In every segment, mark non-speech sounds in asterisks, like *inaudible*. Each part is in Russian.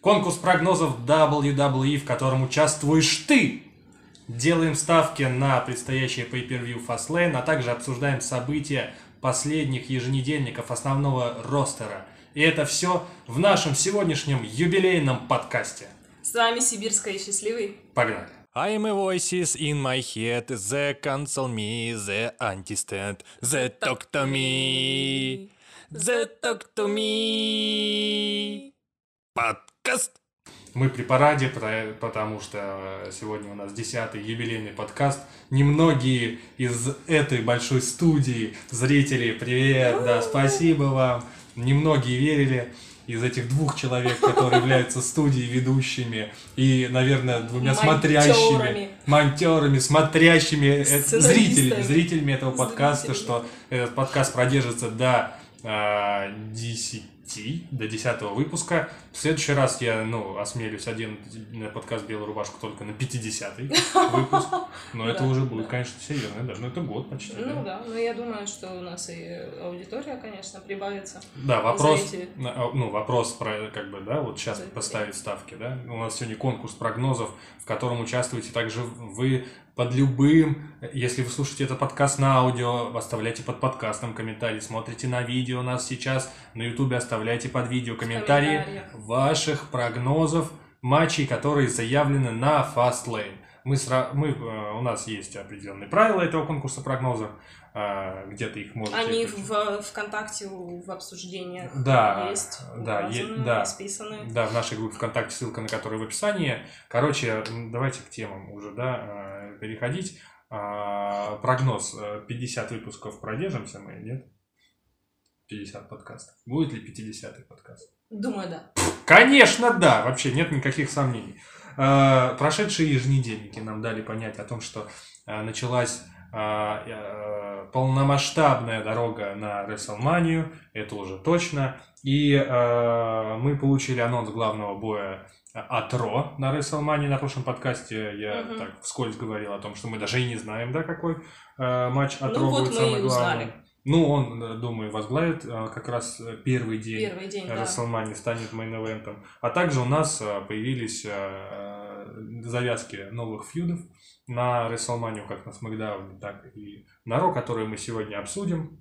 Конкурс прогнозов WWE, в котором участвуешь ты. Делаем ставки на предстоящее Pay-Per-View Fastlane, а также обсуждаем события последних еженедельников основного ростера. И это все в нашем сегодняшнем юбилейном подкасте. С вами Сибирская и Счастливый. Погнали. I am a voices in my head, the cancel me, the anti-stand, the talk to me, the talk to me подкаст. Мы при параде, потому что сегодня у нас десятый юбилейный подкаст. Немногие из этой большой студии, зрители, привет, да, спасибо вам. Немногие верили из этих двух человек, которые являются студией ведущими и, наверное, двумя смотрящими, монтерами, смотрящими э, зрителями, зрителями этого подкаста, что этот подкаст продержится до а, 10 дойти до 10 выпуска. В следующий раз я, ну, осмелюсь один на подкаст «Белую рубашку» только на 50 выпуск. Но это уже будет, конечно, серьезно, даже. Но это год почти. Ну да, но я думаю, что у нас и аудитория, конечно, прибавится. Да, вопрос, а, ну, вопрос про, как бы, да, вот сейчас поставить ставки, да. У нас сегодня конкурс прогнозов, в котором участвуете также вы, под любым, если вы слушаете этот подкаст на аудио, оставляйте под подкастом комментарий, смотрите на видео у нас сейчас на ютубе, оставляйте под видео комментарии ваших прогнозов матчей, которые заявлены на Fastlane. Мы, сра- мы, э, у нас есть определенные правила этого конкурса прогнозов, э, где-то их можете... Они в ВКонтакте в обсуждениях Да, есть, да, е- указаны, да. расписаны. Да, в нашей группе ВКонтакте, ссылка на которую в описании. Короче, давайте к темам уже, да, э, переходить. А, Прогноз. э, 50 выпусков продержимся мы, нет? 50 подкастов. Будет ли 50 подкаст? Думаю, да. Конечно, да, вообще нет никаких сомнений. Э, Прошедшие еженедельники нам дали понять о том, что э, началась э, полномасштабная дорога на WrestleMania, это уже точно. И э, мы получили анонс главного боя от Ро на WrestleMania на прошлом подкасте. Я Мгм. так вскользь говорил о том, что мы даже и не знаем, да, какой э, матч от Ну Ро вот будет мы самый главный. узнали. Ну, он, э, думаю, возглавит э, как раз э, первый день Первый день, да. WrestleMania станет мейн-эвентом. А также у нас появились завязки новых фьюдов на WrestleMania, как на SmackDown, так и на Ро, которые мы сегодня обсудим.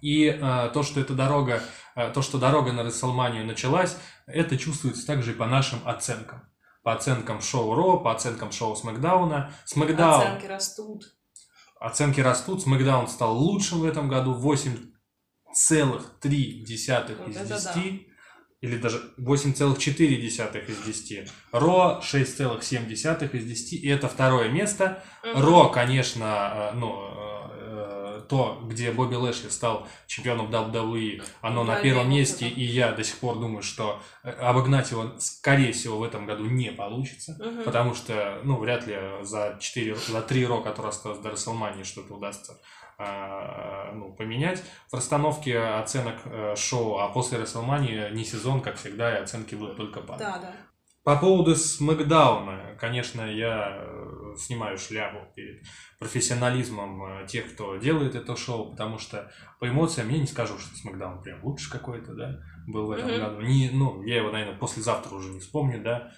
И э, то, что эта дорога, э, то, что дорога на WrestleMania началась, это чувствуется также и по нашим оценкам. По оценкам шоу Ро, по оценкам шоу Смакдауна. Смакдаун Оценки растут. Оценки растут. Смакдаун стал лучшим в этом году. 8,3 из Вот это 10. Или даже 8,4 из 10. Ро 6,7 из 10. И это второе место. Ро, конечно, э, ну, то, где Бобби Лэшли стал чемпионом WWE, оно на Да, первом я месте, и я до сих пор думаю, что э, обогнать его, скорее всего, в этом году не получится. Мгм. Потому что, ну, вряд ли за 4, за 3 ро, которые осталось до WrestleMania, что-то удастся а, ну, поменять в расстановке оценок э, шоу, а после WrestleMania не сезон, как всегда, и оценки будут только падать. Да, да. По поводу Смакдауна, конечно, я э, снимаю шляпу перед профессионализмом э, тех, кто делает это шоу, потому что по эмоциям я не скажу, что Смакдаун прям лучше какой-то, да, был в этом Мгм. году. Не, ну, я его, наверное, послезавтра уже не вспомню, да,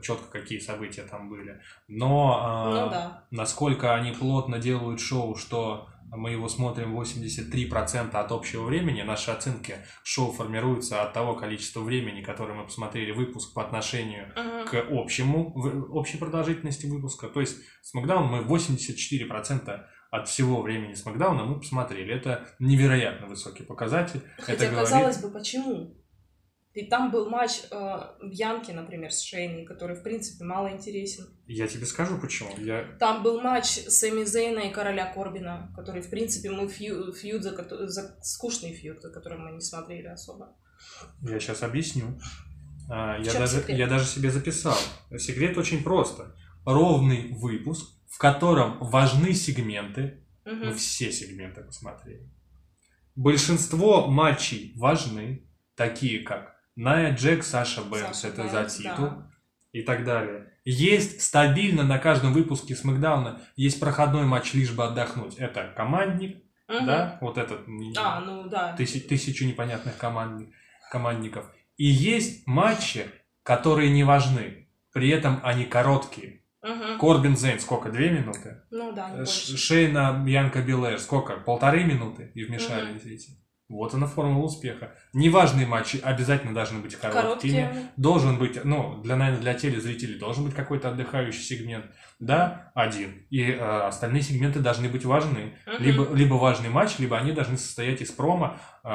четко какие события там были. Но а, Ну да. насколько они плотно делают шоу, что мы его смотрим 83% от общего времени, наши оценки шоу формируются от того количества времени, которое мы посмотрели выпуск по отношению Мгм. к общему, общей продолжительности выпуска. То есть Смакдаун мы 84% от всего времени Смакдауна мы посмотрели. Это невероятно высокий показатель. Хотя, Это говорит- казалось бы, почему? Ведь там был матч э, Бьянки, например, с Шейни, который, в принципе, мало интересен. Я тебе скажу почему. Я Там был матч Сэмми Зейна и Короля Корбина, который, в принципе, мы фью- фьюд, за, за скучный фьюд, за которым мы не смотрели особо. Я сейчас объясню. А, Я даже, секрет? я даже себе записал. Секрет очень просто. Ровный выпуск, в котором важны сегменты. Мгм. Мы все сегменты посмотрели. Большинство матчей важны, такие как Ная Джек, Саша Бэнкс, Саша это Бэнкс, за титул. да. и так далее. Есть стабильно на каждом выпуске Смакдауна есть проходной матч лишь бы отдохнуть. Это командник, Мгм. да, вот этот А, ну да. тысяч- тысячу непонятных команд, командников. И есть матчи которые не важны. При этом они короткие. Мгм. Корбин Зейн сколько? Две минуты? Ну да, не Ш- больше. Шейна Бьянка Белэр сколько? Полторы минуты и вмешались эти. Вот она формула успеха. Неважные матчи обязательно должны быть короткими. Короткие. Должен быть, ну, для, наверное, для телезрителей должен быть какой-то отдыхающий сегмент. Да, один. И э, остальные сегменты должны быть важны. Мгм. Либо, либо важный матч, либо они должны состоять из промо. э,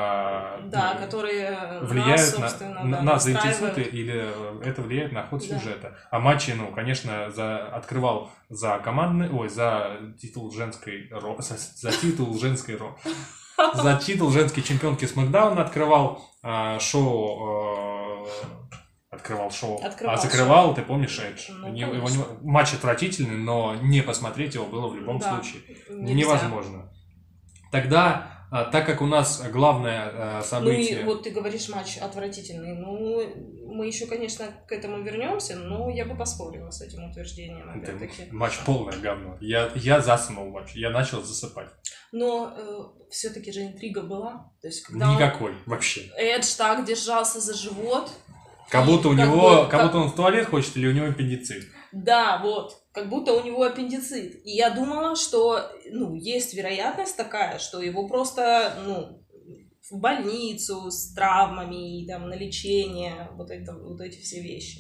Да, ну, которые нас, влияют на, собственно, на- да, нас заинтересуют или э, это влияет на ход Да. сюжета. А матчи, ну, конечно, за, открывал за командный, ой, за титул женской ро, за, за титул женской ро, за *laughs* титул женской чемпионки Смакдауна открывал а, шоу, э, открывал шоу, Открывал а закрывал, ты помнишь, Эдж. Ну, Не- его не- матч отвратительный, но не посмотреть его было в любом Да, случае нельзя. невозможно. Тогда, а, так как у нас главное а, Ну событие... и вот ты говоришь матч отвратительный. Ну, мы еще, конечно, к этому вернемся, но я бы поспорила с этим утверждением, Это матч полное говно. Я, я заснул матч, я начал засыпать. Но все-таки же интрига была. То есть, когда он- Никакой вообще. Эдж так держался за живот. Как будто у Как него, бы- как будто он в туалет хочет или у него аппендицит. Да, вот. Как будто у него аппендицит. И я думала, что, ну, есть вероятность такая, что его просто, ну, в больницу с травмами, и, там, на лечение, вот, это, вот эти все вещи.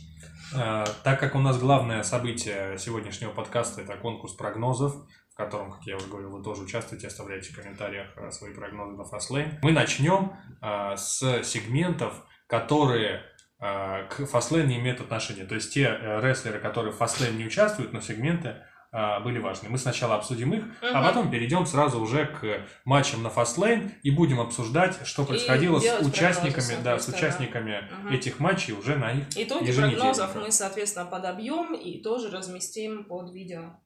А, Так как у нас главное событие сегодняшнего подкаста это конкурс прогнозов, в котором, как я уже говорил, вы тоже участвуете, оставляйте в комментариях а, свои прогнозы на Fastlane. Мы начнем а, с сегментов, которые к Fastlane не имеют отношения. То есть те э, рестлеры, которые в Fastlane не участвуют, но сегменты а, были важны. Мы сначала обсудим их, а Мгм. потом перейдем сразу уже к матчам на Fastlane и будем обсуждать, что происходило с делать участниками, да, с участниками Мгм. этих матчей уже на их Итоги прогнозов мы, соответственно, подобьем и тоже разместим под видео.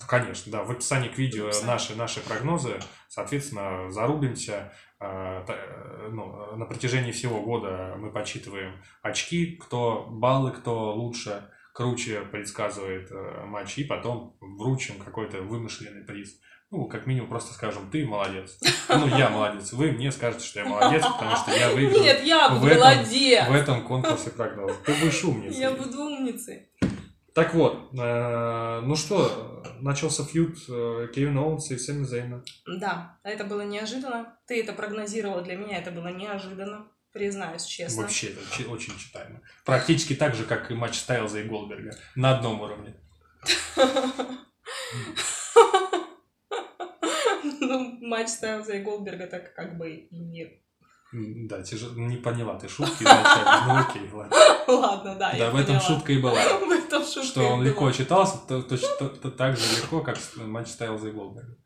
Ну, Конечно, да. В описании к видео В описании. наши, наши прогнозы, соответственно, зарубимся. Та- э, ну, на протяжении всего года мы подсчитываем очки, кто баллы, кто лучше, круче предсказывает э, матч, и потом вручим какой-то вымышленный приз. Ну, как минимум, просто скажем, ты молодец. Ну, я молодец. Вы мне скажете, что я молодец, потому что я выиграл Нет, я в буду этом- молодец! в этом конкурсе прогнозов. Ты будешь умницей. Я буду умницей. Так вот, э, ну что, начался фьюд э, Кевина Оуэнса и Сэмми Зейна. Да, это было неожиданно. Ты это прогнозировал, для меня это было неожиданно. Признаюсь честно. Вообще, это чи- очень читаемо. Практически так же, как и матч Стайлза и Голдберга. На одном уровне. *laughs* Ну, матч Стайлза и Голдберга так как бы и не... Да, тяжело. Не поняла ты шутки изначально. Ну окей, ладно. Ладно, да, Да, в этом шутка и была. *laughs* В этом шутка Что он легко читался, то- точно то- то- так же легко, как матч Стайлза и Голдберга.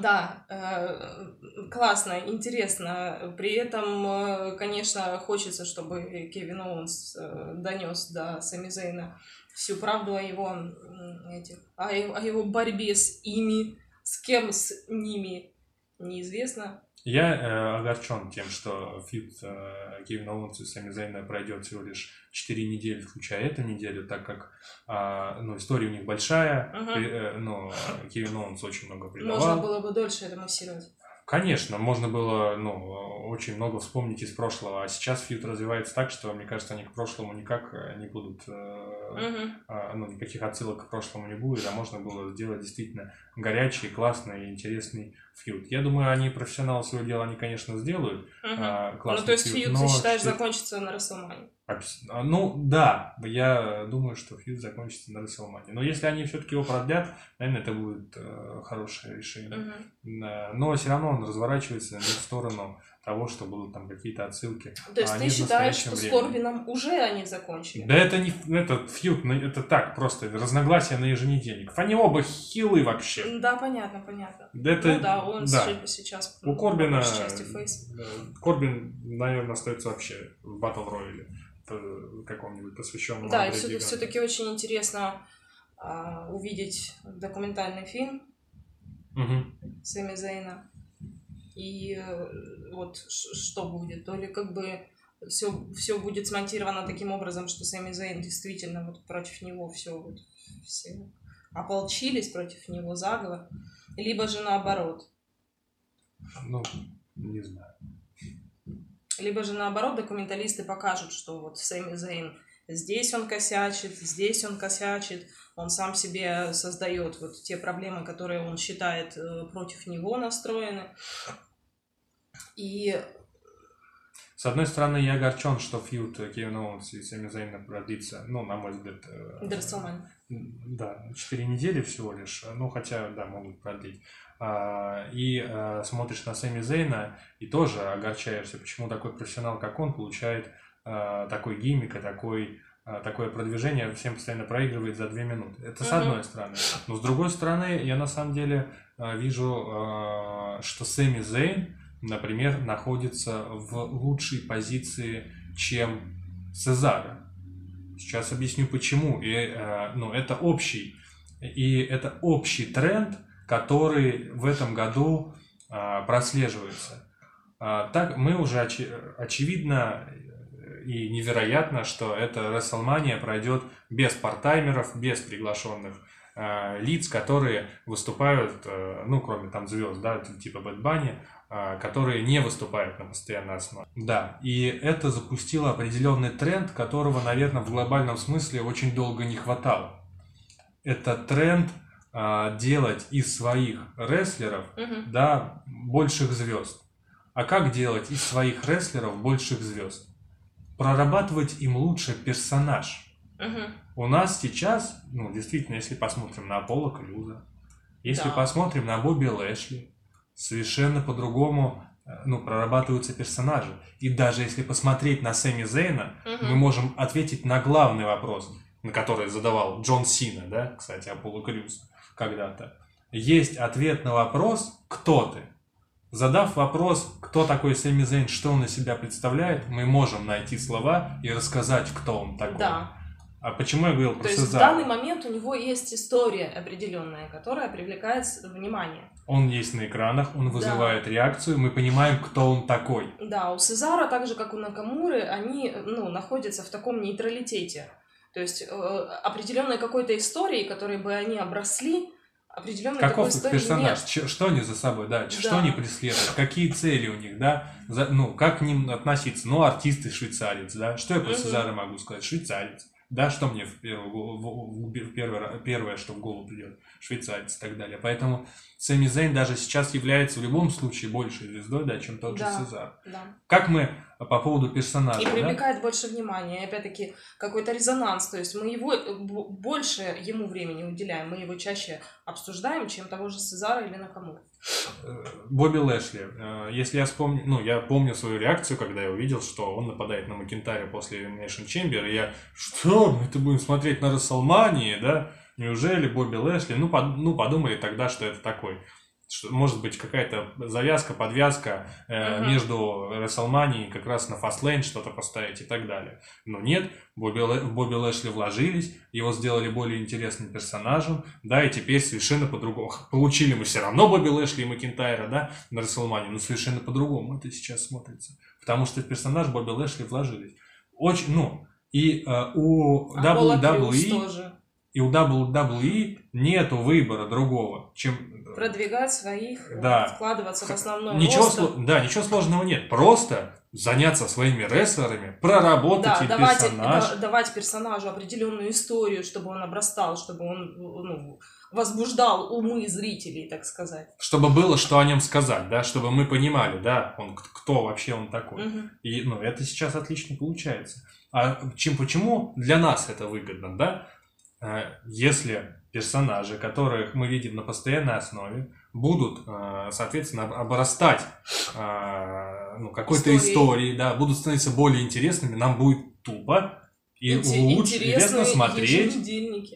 Да, э, классно, интересно. При этом, э, конечно, хочется, чтобы Кевин Оуэнс донес до Сами Зейна всю правду о его, этих, о его борьбе с ими, с кем с ними, неизвестно. Я э, огорчен тем, что feud э, Кевина Оуэнса и Сами Зейна пройдет всего лишь 4 недели, включая эту неделю, так как а, ну, история у них большая, Мгм. при- э, ну, Кевин Оуэнс очень много придавал. Можно было бы дольше это массировать. Конечно, можно было ну, очень много вспомнить из прошлого, а сейчас фьюд развивается так, что, мне кажется, они к прошлому никак э, не будут, а, ну, никаких отсылок к прошлому не будет, а можно было сделать действительно горячий, классный, интересный фьюд. Я думаю, они профессионалы своего дела, они, конечно, сделают а, Ну, классный то есть фьюд, фьюд, но ты считаешь, закончится на Расселмане? А, Ну, да, я думаю, что фьюд закончится на Расселмане. Но если они все-таки его продлят, наверное, это будет э, хорошее решение. Да, Но все равно он разворачивается не в сторону того, что будут там какие-то отсылки. То есть а ты считаешь, что настоящем с времени. Корбином уже они закончили? Да это не ф- это фьюд, ну, это так, просто разногласия на еженедельников. Они оба хилы вообще. Да, понятно, понятно. Да это, ну да, он да. се- сейчас У Корбина, э, Корбин, наверное, остается вообще в Батл Рояле в каком-нибудь посвященном Да, и все-таки очень интересно а, увидеть документальный фильм Мгм. Сэмми Зейна. И э, вот что будет. То ли как бы все, все будет смонтировано таким образом, что Сэмми Зейн действительно вот против него все вот все ополчились против него заговор. Либо же наоборот. Ну, не знаю. Либо же наоборот документалисты покажут, что вот Сэмми Зейн Здесь он косячит, здесь он косячит, он сам себе создает вот те проблемы, которые он считает э, против него настроены. И С одной стороны, я огорчен, что фьюд Кевина Оуэнса и Сами Зейна продлится, ну, на мой взгляд, э, до Расселмани. Да, 4 недели всего лишь, ну хотя, да, могут продлить. А, И э, смотришь на Сами Зейна и тоже огорчаешься, почему такой профессионал, как он, получает э, такой гиммик и такой, э, такое продвижение, всем постоянно проигрывает за 2 минуты. Это с Мгм. одной стороны. Но с другой стороны, я на самом деле э, вижу, э, что Сами Зейн, например, находится в лучшей позиции, чем Сезара. Сейчас объясню почему. И, ну, это общий, и это общий тренд, который в этом году а, прослеживается. А, так мы уже очи- очевидно и невероятно, что эта WrestleMania пройдет без партаймеров, без приглашенных а, лиц, которые выступают, э, ну, кроме там звезд, да, типа Бэт Банни, а, которые не выступают на постоянной основе. Да, и это запустило определенный тренд, которого, наверное, в глобальном смысле очень долго не хватало. Это тренд а, делать из своих рестлеров, Мгм. да, больших звезд. А как делать из своих рестлеров больших звезд? Прорабатывать им лучше персонаж. Мгм. У нас сейчас, ну, действительно, если посмотрим на Аполло Крюза, если Да. посмотрим на Бобби Лэшли, совершенно по-другому э, ну, прорабатываются персонажи. И даже если посмотреть на Сэмми Зейна, Мгм. мы можем ответить на главный вопрос, на который задавал Джон Сина, да, кстати, Аполло Крюз когда-то. Есть ответ на вопрос «Кто ты?». Задав вопрос, кто такой Сэмми Зейн, что он из себя представляет, мы можем найти слова и рассказать, кто он такой. Да. А почему я говорил про То есть в Сезара? данный момент у него есть история определенная, которая привлекает внимание. Он есть на экранах, он вызывает реакцию, мы понимаем, кто он такой. Да, у Сезара, так же как у Накамуры, они ну, находятся в таком нейтралитете. То есть э, определенной какой-то истории, которой бы они обросли, определенной такой Каков их истории персонаж? нет. Что они за собой, да, ч- что Да. они преследуют, какие цели у них, да, За- ну, как к ним относиться. Ну, артист и швейцарец, да, что я про. Сезара могу сказать? Швейцарец. Да, что мне в первую, в- в- ра- первое, что в голову придет, швейцарец и так далее. Поэтому Сэмми Зейн даже сейчас является в любом случае большей звездой, да, чем тот Да. же Сезар. Да. Как мы по поводу персонажа, И да? привлекает больше внимания. И опять-таки какой-то резонанс. То есть мы его э, больше ему времени уделяем, мы его чаще обсуждаем, чем того же Сезара или Накамуру. Э, Бобби Лэшли. Э, Если я вспомню, ну, я помню свою реакцию, когда я увидел, что он нападает на Макентаря после Elimination Chamber, и я, что, мы это будем смотреть на Расселмании, да? Неужели Бобби Лэшли? Ну, под- ну, подумали тогда, что это такой. Что, может быть, какая-то завязка, подвязка э, Мгм. между Расселманией как раз на Fastlane что-то поставить и так далее. Но нет, Бобби, в Бобби Лэшли вложились, его сделали более интересным персонажем, да, и теперь совершенно по-другому. Получили мы все равно Бобби Лэшли и Макинтайра, да, на Расселмане, но совершенно по-другому это сейчас смотрится. Потому что в персонаж Бобби Лэшли вложились. Очень, ну, и э, у Крюс WWE, и у WWE нету выбора другого, чем... э, Продвигать своих, э, Да. вкладываться в основной Ничего, сло- да, ничего сложного нет. Просто заняться своими рестлерами, проработать Да, и давать, персонаж. да- давать персонажу определенную историю, чтобы он обрастал, чтобы он ну, возбуждал умы зрителей, так сказать. Чтобы было что о нем сказать, да, чтобы мы понимали, да, он кто вообще он такой. Мгм. И, ну, это сейчас отлично получается. А чем, почему для нас это выгодно, да? Э, Если персонажи, которых мы видим на постоянной основе, будут, э, соответственно, об- обрастать э, ну, какой-то Историей. да, будут становиться более интересными, нам будет тупо и Инте- лучше, интересно смотреть.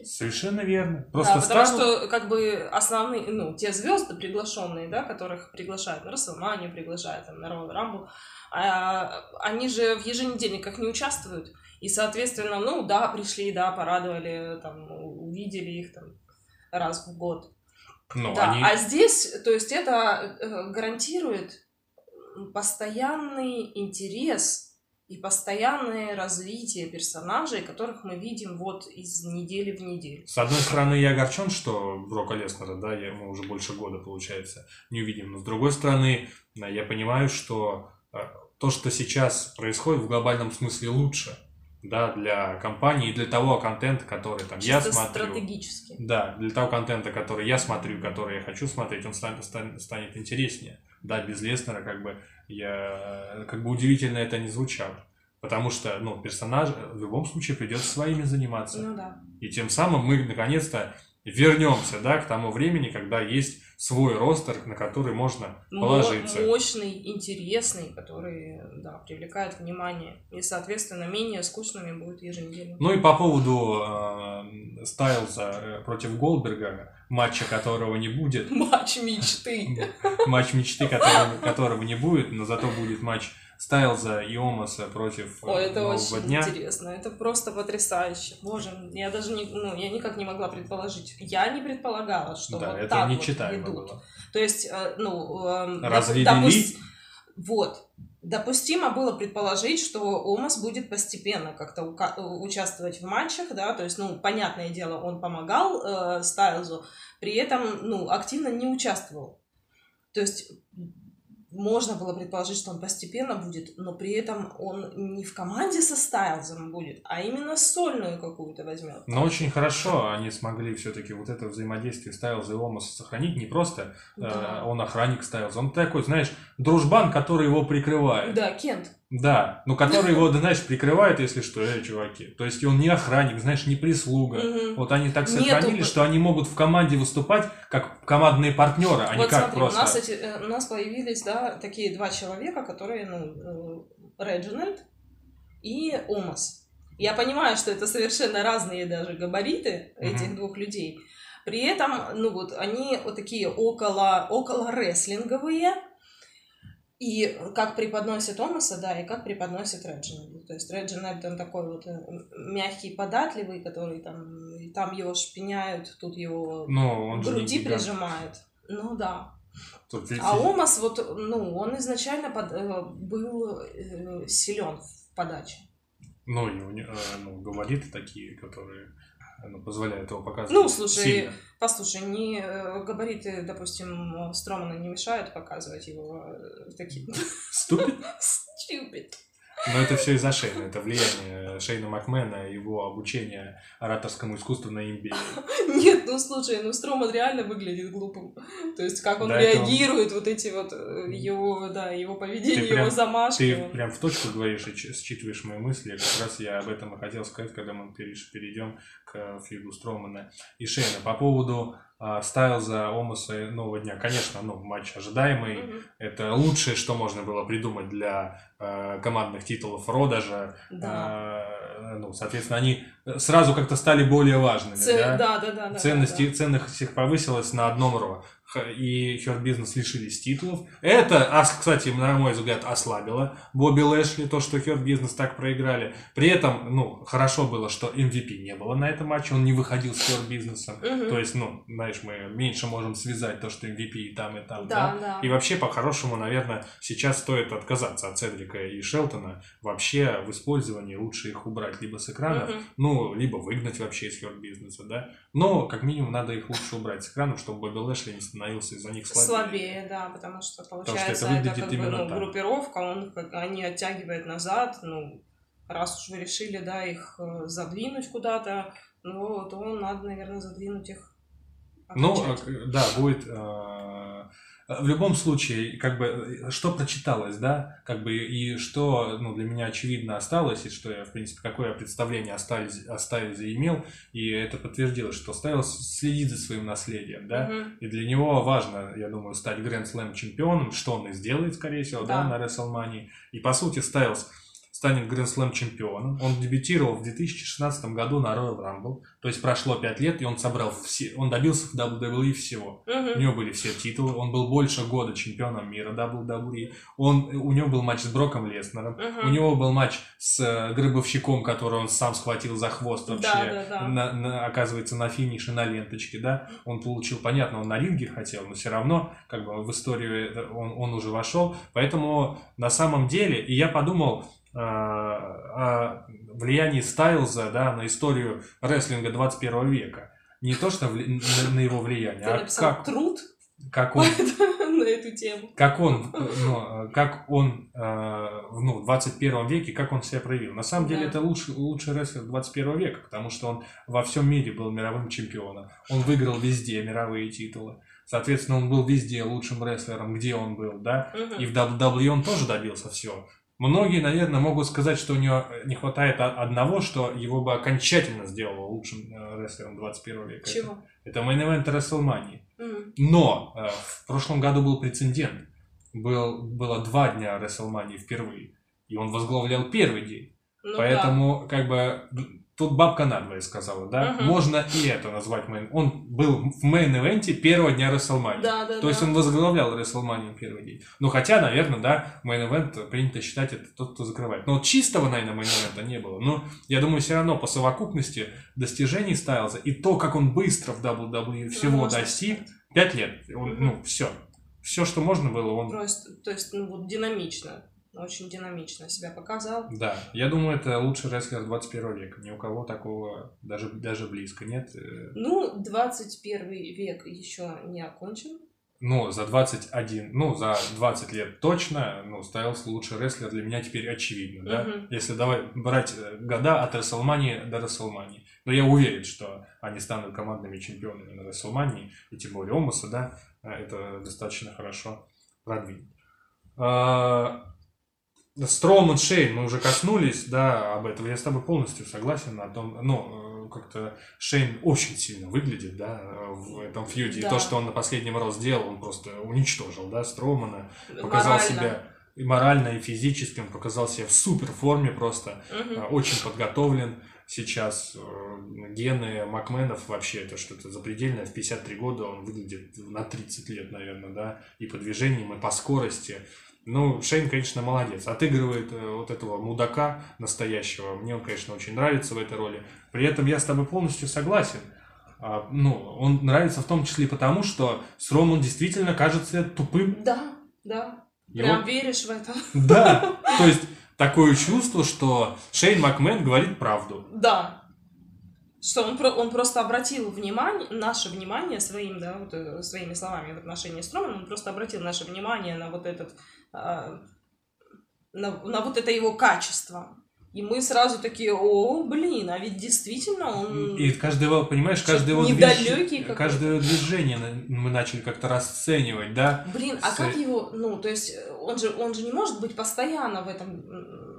Совершенно верно. Просто да, потому странно. что как бы основные, ну, те звезды приглашенные, да, которых приглашают на Расселманию, приглашают там, на Royal Rumble, а, они же в еженедельниках не участвуют. И, соответственно, ну да, пришли, да, порадовали, там, увидели их там раз в год. Ну, да, они- а здесь, то есть это э, гарантирует постоянный интерес и постоянное развитие персонажей, которых мы видим вот из недели в неделю. С одной стороны, я огорчен, что Брока Леснера, да, я, мы уже больше года, получается, не увидим. Но с другой стороны, да, я понимаю, что э, то, что сейчас происходит в глобальном смысле лучше. Да, для компании и для того контента, который там я Чисто смотрю. стратегически. Да, для того контента, который я смотрю, который я хочу смотреть, он станет, станет, станет интереснее. Да, без Леснера, как бы, я, как бы удивительно это не звучало. Потому что, ну, персонаж в любом случае придется своими заниматься. Ну да. И тем самым мы, наконец-то, вернемся, да, к тому времени, когда есть свой ростер, на который можно положиться. Мо- Мощный, интересный, который, да, привлекает внимание. И, соответственно, менее скучными будет еженедельно. Ну и по поводу э, Стайлза против Голдберга, матча которого не будет, Матч мечты. матч мечты которого, которого не будет, но зато будет матч Стайлза и Омаса против э, Ой, это Нового очень дня. интересно. Это просто потрясающе. Боже, я даже не, ну, я никак не могла предположить. Я не предполагала, что Да, вот это так вот нечитаемо ведут. было. То есть, э, ну, эм, Разве допу- допус- вели? Вот. Допустимо было предположить, что Омас будет постепенно как-то э, участвовать в матчах, да, то есть, ну, понятное дело, он помогал э, Стайлзу, при этом, ну, активно не участвовал. То есть можно было предположить, что он постепенно будет, но при этом он не в команде со Стайлзом будет, а именно сольную какую-то возьмет. Но очень хорошо они смогли все-таки вот это взаимодействие Стайлза и Омаса сохранить. Не просто э, Да. он охранник Стайлза, он такой, знаешь, дружбан, который его прикрывает. Да, Кент. Да, ну который его, да, знаешь, прикрывает, если что, эй, чуваки. То есть он не охранник, знаешь, не прислуга. Мгм. Вот они так Нету сохранили, бы- что они могут в команде выступать как командные партнеры, а не вот как смотри, просто. у нас, эти, э, у нас появились, да, такие два человека, которые, ну, э, Реджинальд и Омас. Я понимаю, что это совершенно разные даже габариты этих Мгм. двух людей. При этом, ну вот, они вот такие около, около рестлинговые, и как преподносит Омаса, да, и как преподносит Реджинальд. То есть Реджинальд, он такой вот э, мягкий, податливый, который там, и там его шпиняют, тут его Ну, он груди гигант. прижимает. Ну да. Тут ведь- А Омас вот, ну, он изначально под- э, был силен в подаче. Ну, и э, ну, габариты такие, которые э, ну, позволяют его показывать Ну, слушай, сильно. Послушай, не э, габариты, допустим, Стромана не мешают показывать его э, такие Ступит? *laughs* Но это все из-за Шейна. Это влияние Шейна Макмена, его обучение ораторскому искусству на имбе. *laughs* Нет, ну слушай, ну Строман реально выглядит глупым. То есть, как он Да, это реагирует, вот эти вот э, его, да, его поведение, Ты прям- его замашки. Ты он- прям в точку говоришь и считываешь мои мысли. Как раз я об этом и хотел сказать, когда мы перейдем к фигу Стромана и Шейна. По поводу Стайлза, Омаса Нового Дня. Конечно, ну, матч ожидаемый. Мгм. Это лучшее, что можно было придумать для э, командных титулов Родажа. Да. Э, ну, соответственно, они сразу как-то стали более важными. Ц- да? Да, да, да. Ценность, да, да. ценность их повысилась на одном ро. И Хёрд Бизнес лишились титулов. Это, кстати, на мой взгляд, ослабило Бобби Лэшли, то, что Хёрд Бизнес так проиграли. При этом, ну, хорошо было, что MVP не было на этом матче, он не выходил с Хёрд Бизнесом. Мгм. То есть, ну, знаешь, мы меньше можем связать то, что MVP и там, и там, да? Да, да. И вообще, по-хорошему, наверное, сейчас стоит отказаться от Седрика и Шелтона. Вообще, в использовании лучше их убрать либо с экранов, Мгм. ну, либо выгнать вообще из бизнеса, да. Но, как минимум, надо их лучше убрать с экранов, чтобы Бобби Лэшли не становился из-за них слабее. Слабее, да, потому что что получается это это, выглядит как бы ну, так. группировка, он как они оттягивает назад, ну раз уж вы решили, да, их э, задвинуть куда-то, ну то надо, наверное, задвинуть их. Ну, окончательно. э, да, будет... В любом случае, как бы, что прочиталось, да, как бы, и что, ну, для меня очевидно осталось, и что я, в принципе, какое представление остались, оставил имел, и это подтвердилось, что Стайлс следит за своим наследием, да, Мгм. И для него важно, я думаю, стать Гранд Слэм чемпионом, что он и сделает, скорее всего, да, Да. на WrestleMania. И по сути Стайлз станет Гранд Слэм чемпионом. Он дебютировал в 2016 году на Royal Rumble, то есть прошло 5 лет, и он собрал все, он добился в WWE всего. У Мгм. него были все титулы, он был больше года чемпионом мира WWE. Он, у него был матч с Броком Леснером, Мгм. у него был матч с э, Гробовщиком, который он сам схватил за хвост вообще, Да, да, да. на- на- оказывается, на финише, на ленточке, да. Он получил, понятно, он на ринге хотел, но все равно, как бы, в историю это он, он уже вошел. Поэтому, на самом деле, и я подумал э, о влиянии Стайлза, да, на историю рестлинга 21 века. Не то, что вли- на, его влияние, Ты а как, труд, как *laughs* он... на эту тему. как он, ну, как он в ну, 21 веке, как он себя проявил. На самом деле Да. это лучший, лучший рестлер 21 века, потому что он во всем мире был мировым чемпионом. Он выиграл везде мировые титулы. Соответственно, он был везде лучшим рестлером, где он был, да. Мгм. И в WWE он тоже добился всего. Многие, наверное, могут сказать, что у него не хватает одного, что его бы окончательно сделало лучшим э, рестлером 21 века. Чего? Это main event WrestleMania. Мгм. Но э, в прошлом году был прецедент. Был, было два дня WrestleMania впервые. И он возглавлял первый день. Ну да. Поэтому, как бы, тут бабка надвое сказала, да? Мгм. Можно и это назвать main. Он был в main event е первого дня WrestleMania. Да, да, То есть да. он возглавлял WrestleMania первый день. Ну, хотя, наверное, да, main event принято считать это тот, кто закрывает. Но вот чистого, наверное, main event а не было. Но я думаю, все равно по совокупности достижений Стайлза и то, как он быстро в WWE всего достиг, пять лет. Он, Мгм. Ну, все. Все, что можно было, он... Просто, то есть, ну вот динамично, очень динамично себя показал. Да, я думаю, это лучший рестлер 21 века. Ни у кого такого даже, даже близко нет. Э, Ну, 21 век еще не окончен. Ну, за 21, ну, за 20 лет точно, ну, Стайлс лучший рестлер для меня теперь очевидно, да? Мгм. Если давай брать э, года от WrestleMania до WrestleMania. Но я уверен, что они станут командными чемпионами на WrestleMania, и тем более Омаса, да, э, это достаточно хорошо продвинет. Строуман Шейн, мы уже коснулись, да, об этом. Я с тобой полностью согласен о том, ну, э, как-то Шейн очень сильно выглядит, да, в этом фьюде. И Да. то, что он на последнем раз сделал, он просто уничтожил, да, Строумана. Показал Морально. себя и морально, и физически, он показал себя в супер форме просто. Э, Очень подготовлен сейчас. э, Гены Макменов вообще это что-то запредельное. В 53 года он выглядит на 30 лет, наверное, да, и по движениям, и по скорости. Ну, Шейн, конечно, молодец. Отыгрывает э, вот этого мудака настоящего. Мне он, конечно, очень нравится в этой роли. При этом я с тобой полностью согласен. А, ну, он нравится в том числе потому, что с Роман действительно кажется тупым. Да, да. И Прям веришь в это? да, *laughs* то есть такое чувство, что Шейн Макмен говорит правду. Да. Что он, про- он просто обратил внимание, наше внимание своим, да, вот, э, своими словами в отношении Стромана, он просто обратил наше внимание на вот этот, а, на, на вот это его качество. И мы сразу такие, о, блин, а ведь действительно он... И каждое его, понимаешь, каждое его, движ- каждое его движение мы начали как-то расценивать, да? Блин, а с- как его, ну, то есть э, он же, он же не может быть постоянно в этом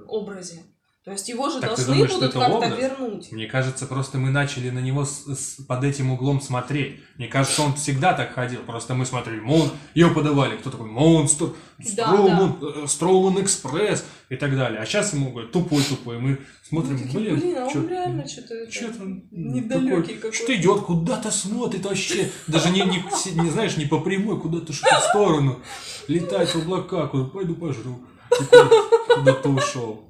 образе. То есть его же Так должны думаешь, будут как-то вернуть. Мне кажется, просто мы начали на него с- с- под этим углом смотреть. Мне кажется, он всегда так ходил. Просто мы смотрели, Мон, его подавали, кто такой Монстр, Да, Строуман, э, Строуман Экспресс и так далее. А сейчас ему говорят, тупой-тупой. Мы смотрим, Мы такие, блин, блин, а он чё- реально что-то... Что-то недалёкий какой-то. Что идет, куда-то смотрит вообще. Даже не, не, не знаешь, не по прямой, куда-то что-то в сторону. Летает в облака, куда пойду пожру. Куда-то ушел.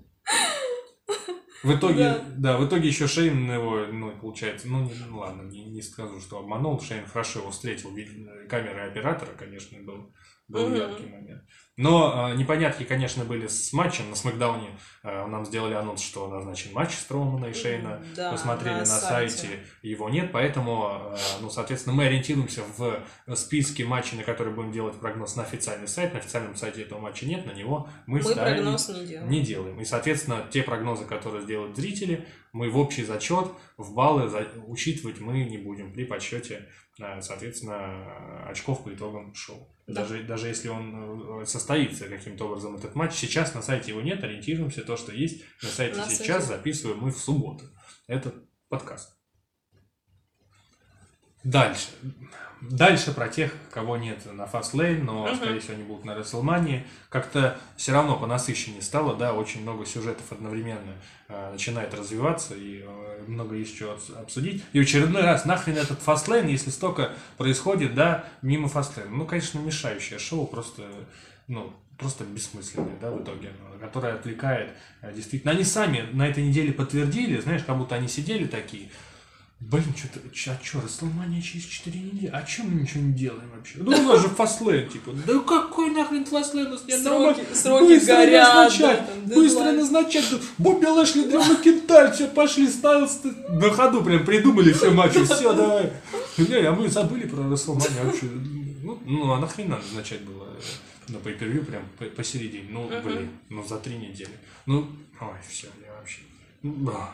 В итоге, Да. да. в итоге еще Шейн его, ну, получается, ну, не- ну, ладно, не, не скажу, что обманул. Шейн хорошо его встретил, видно, камеры оператора, конечно, был, был Мгм. яркий момент. Но э, непонятки, конечно, были с матчем на Смакдауне. Э, нам сделали анонс, что назначен матч Строумана и Шейна Да, посмотрели на, сайте. его нет, поэтому, э, ну, соответственно, мы ориентируемся в списке матчей, на которые будем делать прогноз на официальный сайт. На официальном сайте этого матча нет, на него мы, Мы ставим- прогноз не делаем. не делаем. И, соответственно, те прогнозы, которые сделают зрители, мы в общий зачет, в баллы за- учитывать мы не будем при подсчете, э, соответственно, очков по итогам шоу. Да. Даже, даже если он э, состоится каким-то образом этот матч, сейчас на сайте его нет, ориентируемся то, что есть на сайте На сейчас, сайте. записываем мы в субботу этот подкаст. Дальше. Dальше про тех, кого нет на Fastlane, но, Мгм. скорее всего, они будут на WrestleMania. Как-то все равно понасыщеннее стало, да, очень много сюжетов одновременно э, начинает развиваться, и э, много есть обсудить. И очередной раз, нахрен этот Fastlane, если столько происходит, да, мимо Fastlane. Ну, конечно, мешающее шоу, просто, ну, просто бессмысленное, да, в итоге, э, которое отвлекает э, действительно. Они сами на этой неделе подтвердили, знаешь, как будто они сидели такие, Блин, что-то, а что, Расселмания через 4 недели? А чем мы ничего не делаем вообще? Ну, у нас же фастлейн, типа. Да какой нахрен фастлейн? У нас нет Сроки- сроки Быстро горят, назначать, да, быстро дедлайн. назначать. Да, Бобби Лэшли, Дрю Макинтайр, все пошли, ставился. На ходу прям придумали все матчи, все, давай. Не, а мы забыли про Расселмания вообще. Ну, Ну, а нахрена назначать было э, на pay прям по- посередине? Ну, блин, ну за три недели. Ну, ой, все, я вообще... Бах.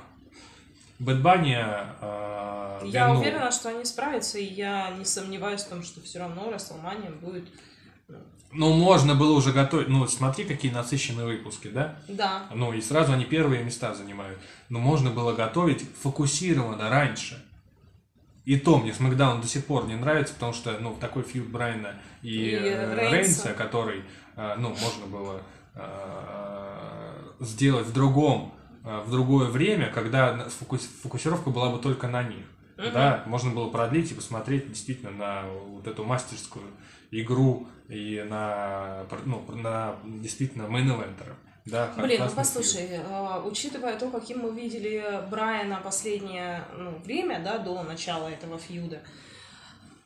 Бэд Банни, а, Я вернул- уверена, что они справятся, и я не сомневаюсь в том, что все равно Расселмания будет... Ну, можно было уже готовить. Ну, смотри, какие насыщенные выпуски, да? Да, Ну, и сразу они первые места занимают. Но можно было готовить фокусированно раньше. И то мне Смакдаун до сих пор не нравится, потому что, ну, такой фьюд Брайана и, И э, Рейнса. Рейнса, который, э, ну, можно было э, сделать в другом, э, в другое время, когда фокусировка была бы только на них. Мгм. Да, можно было продлить и посмотреть действительно на вот эту мастерскую игру и на, ну, на действительно мейн-эвентеров. Да, Блин, ну послушай, э, учитывая то, каким мы видели Брайана последнее ну, время, да, до начала этого фьюда,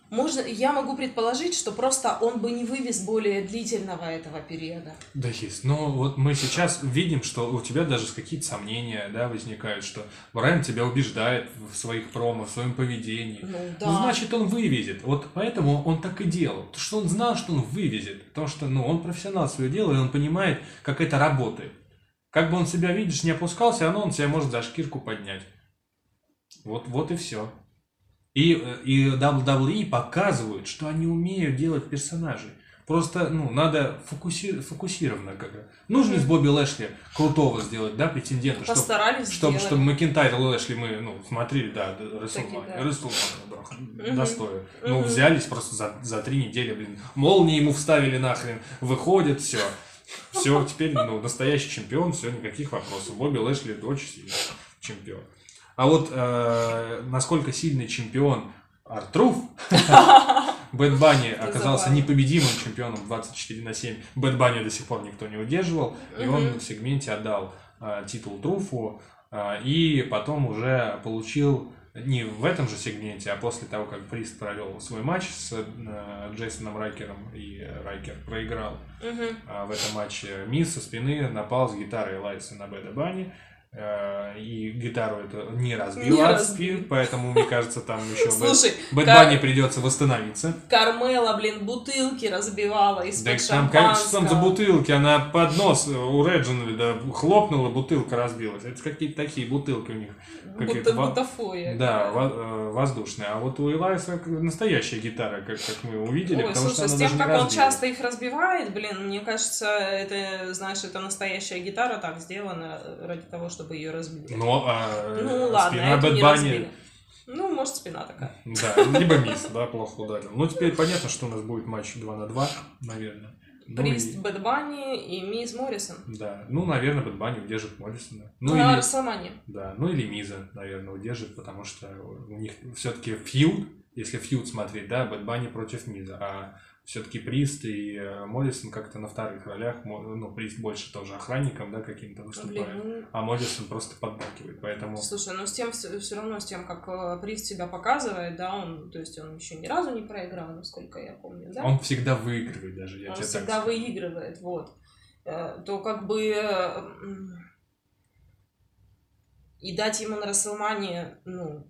можно, я могу предположить, что просто он бы не вывез более длительного этого периода. Да есть. Но вот мы сейчас видим, что у тебя даже какие-то сомнения да, возникают, что Брайан тебя убеждает в своих промо, в своем поведении. Ну да. Ну, значит, он вывезет. Вот поэтому он так и делал. Потому что он знал, что он вывезет. Потому что, ну, он профессионал своего дела, и он понимает, как это работает. Как бы он себя, видишь, не опускался, оно он тебя может за шкирку поднять. Вот, вот и все. И, э, и WWE показывают, что они умеют делать персонажей. Просто, ну, надо фокуси- фокусированно как бы. Нужно из Бобби Лэшли крутого сделать, да, претендента, чтобы Постарались чтобы, сделать. чтобы Макентайр и Лэшли мы, ну, смотрели, да, Такие, Рестлмания, да. Рестлмания, да, достойно. Ну, взялись просто за, за три недели, блин, молнии ему вставили нахрен, выходит, все. Все, теперь, ну, настоящий чемпион, все, никаких вопросов. Бобби Лэшли очень сильный чемпион. А вот э, насколько сильный чемпион R-Truth, *laughs* Bad Bunny оказался непобедимым чемпионом 24 на 7. Bad Bunny до сих пор никто не удерживал. И он в сегменте отдал э, титул Труфу. э, и потом уже получил не в этом же сегменте, а после того, как Прист провел свой матч с э, Джейсоном Райкером, и Райкер проиграл Мгм. а, в этом матче, Миз со спины напал с гитарой Элайаса на Бэда Банни. Э, И гитару это не разбил Не от спин, поэтому, мне кажется, там еще *laughs* Слушай, Бэд Кар- придется восстановиться. Кармела, блин, бутылки разбивала Да из-под там, что там за бутылки? Она под нос у Реджинальда хлопнула, бутылка разбилась. Это какие-то такие бутылки у них. Будто во- бутафория. Да, во- э, воздушные. А вот у Элайса настоящая гитара, как, как мы увидели, Ой, потому слушай, что с она тем, даже не как он часто их разбивает, блин, мне кажется, это, знаешь, это настоящая гитара так сделана ради того, чтобы ее разбить. Ну, а э, Ну ладно, спина эту не разбили. Ну, может, спина такая. Да, либо мисс, да, плохо ударил. Ну, теперь понятно, что у нас будет матч 2 на 2, наверное. Ну, Прист, и- Бэд Банни и Мисс Моррисон. Да, ну, наверное, Бэд Банни удержит Моррисона. Ну, на или, Расселмане. да, ну, или Миза, наверное, удержит, потому что у них все-таки фьюд, если фьюд смотреть, да, Бэд Банни против Миза, а все-таки Прист и э, Моррисон как-то на вторых ролях, ну, Прист больше тоже охранником, да, каким-то выступает, Блин, а Моррисон просто подбакивает, поэтому... ну, слушай, ну с тем, все равно с тем, как э, Прист себя показывает, да, он, то есть он еще ни разу не проиграл, насколько я помню, да? Он всегда выигрывает даже, я он тебе так всегда скажу. выигрывает, вот. Э, То как бы и дать ему на Расселмане, ну,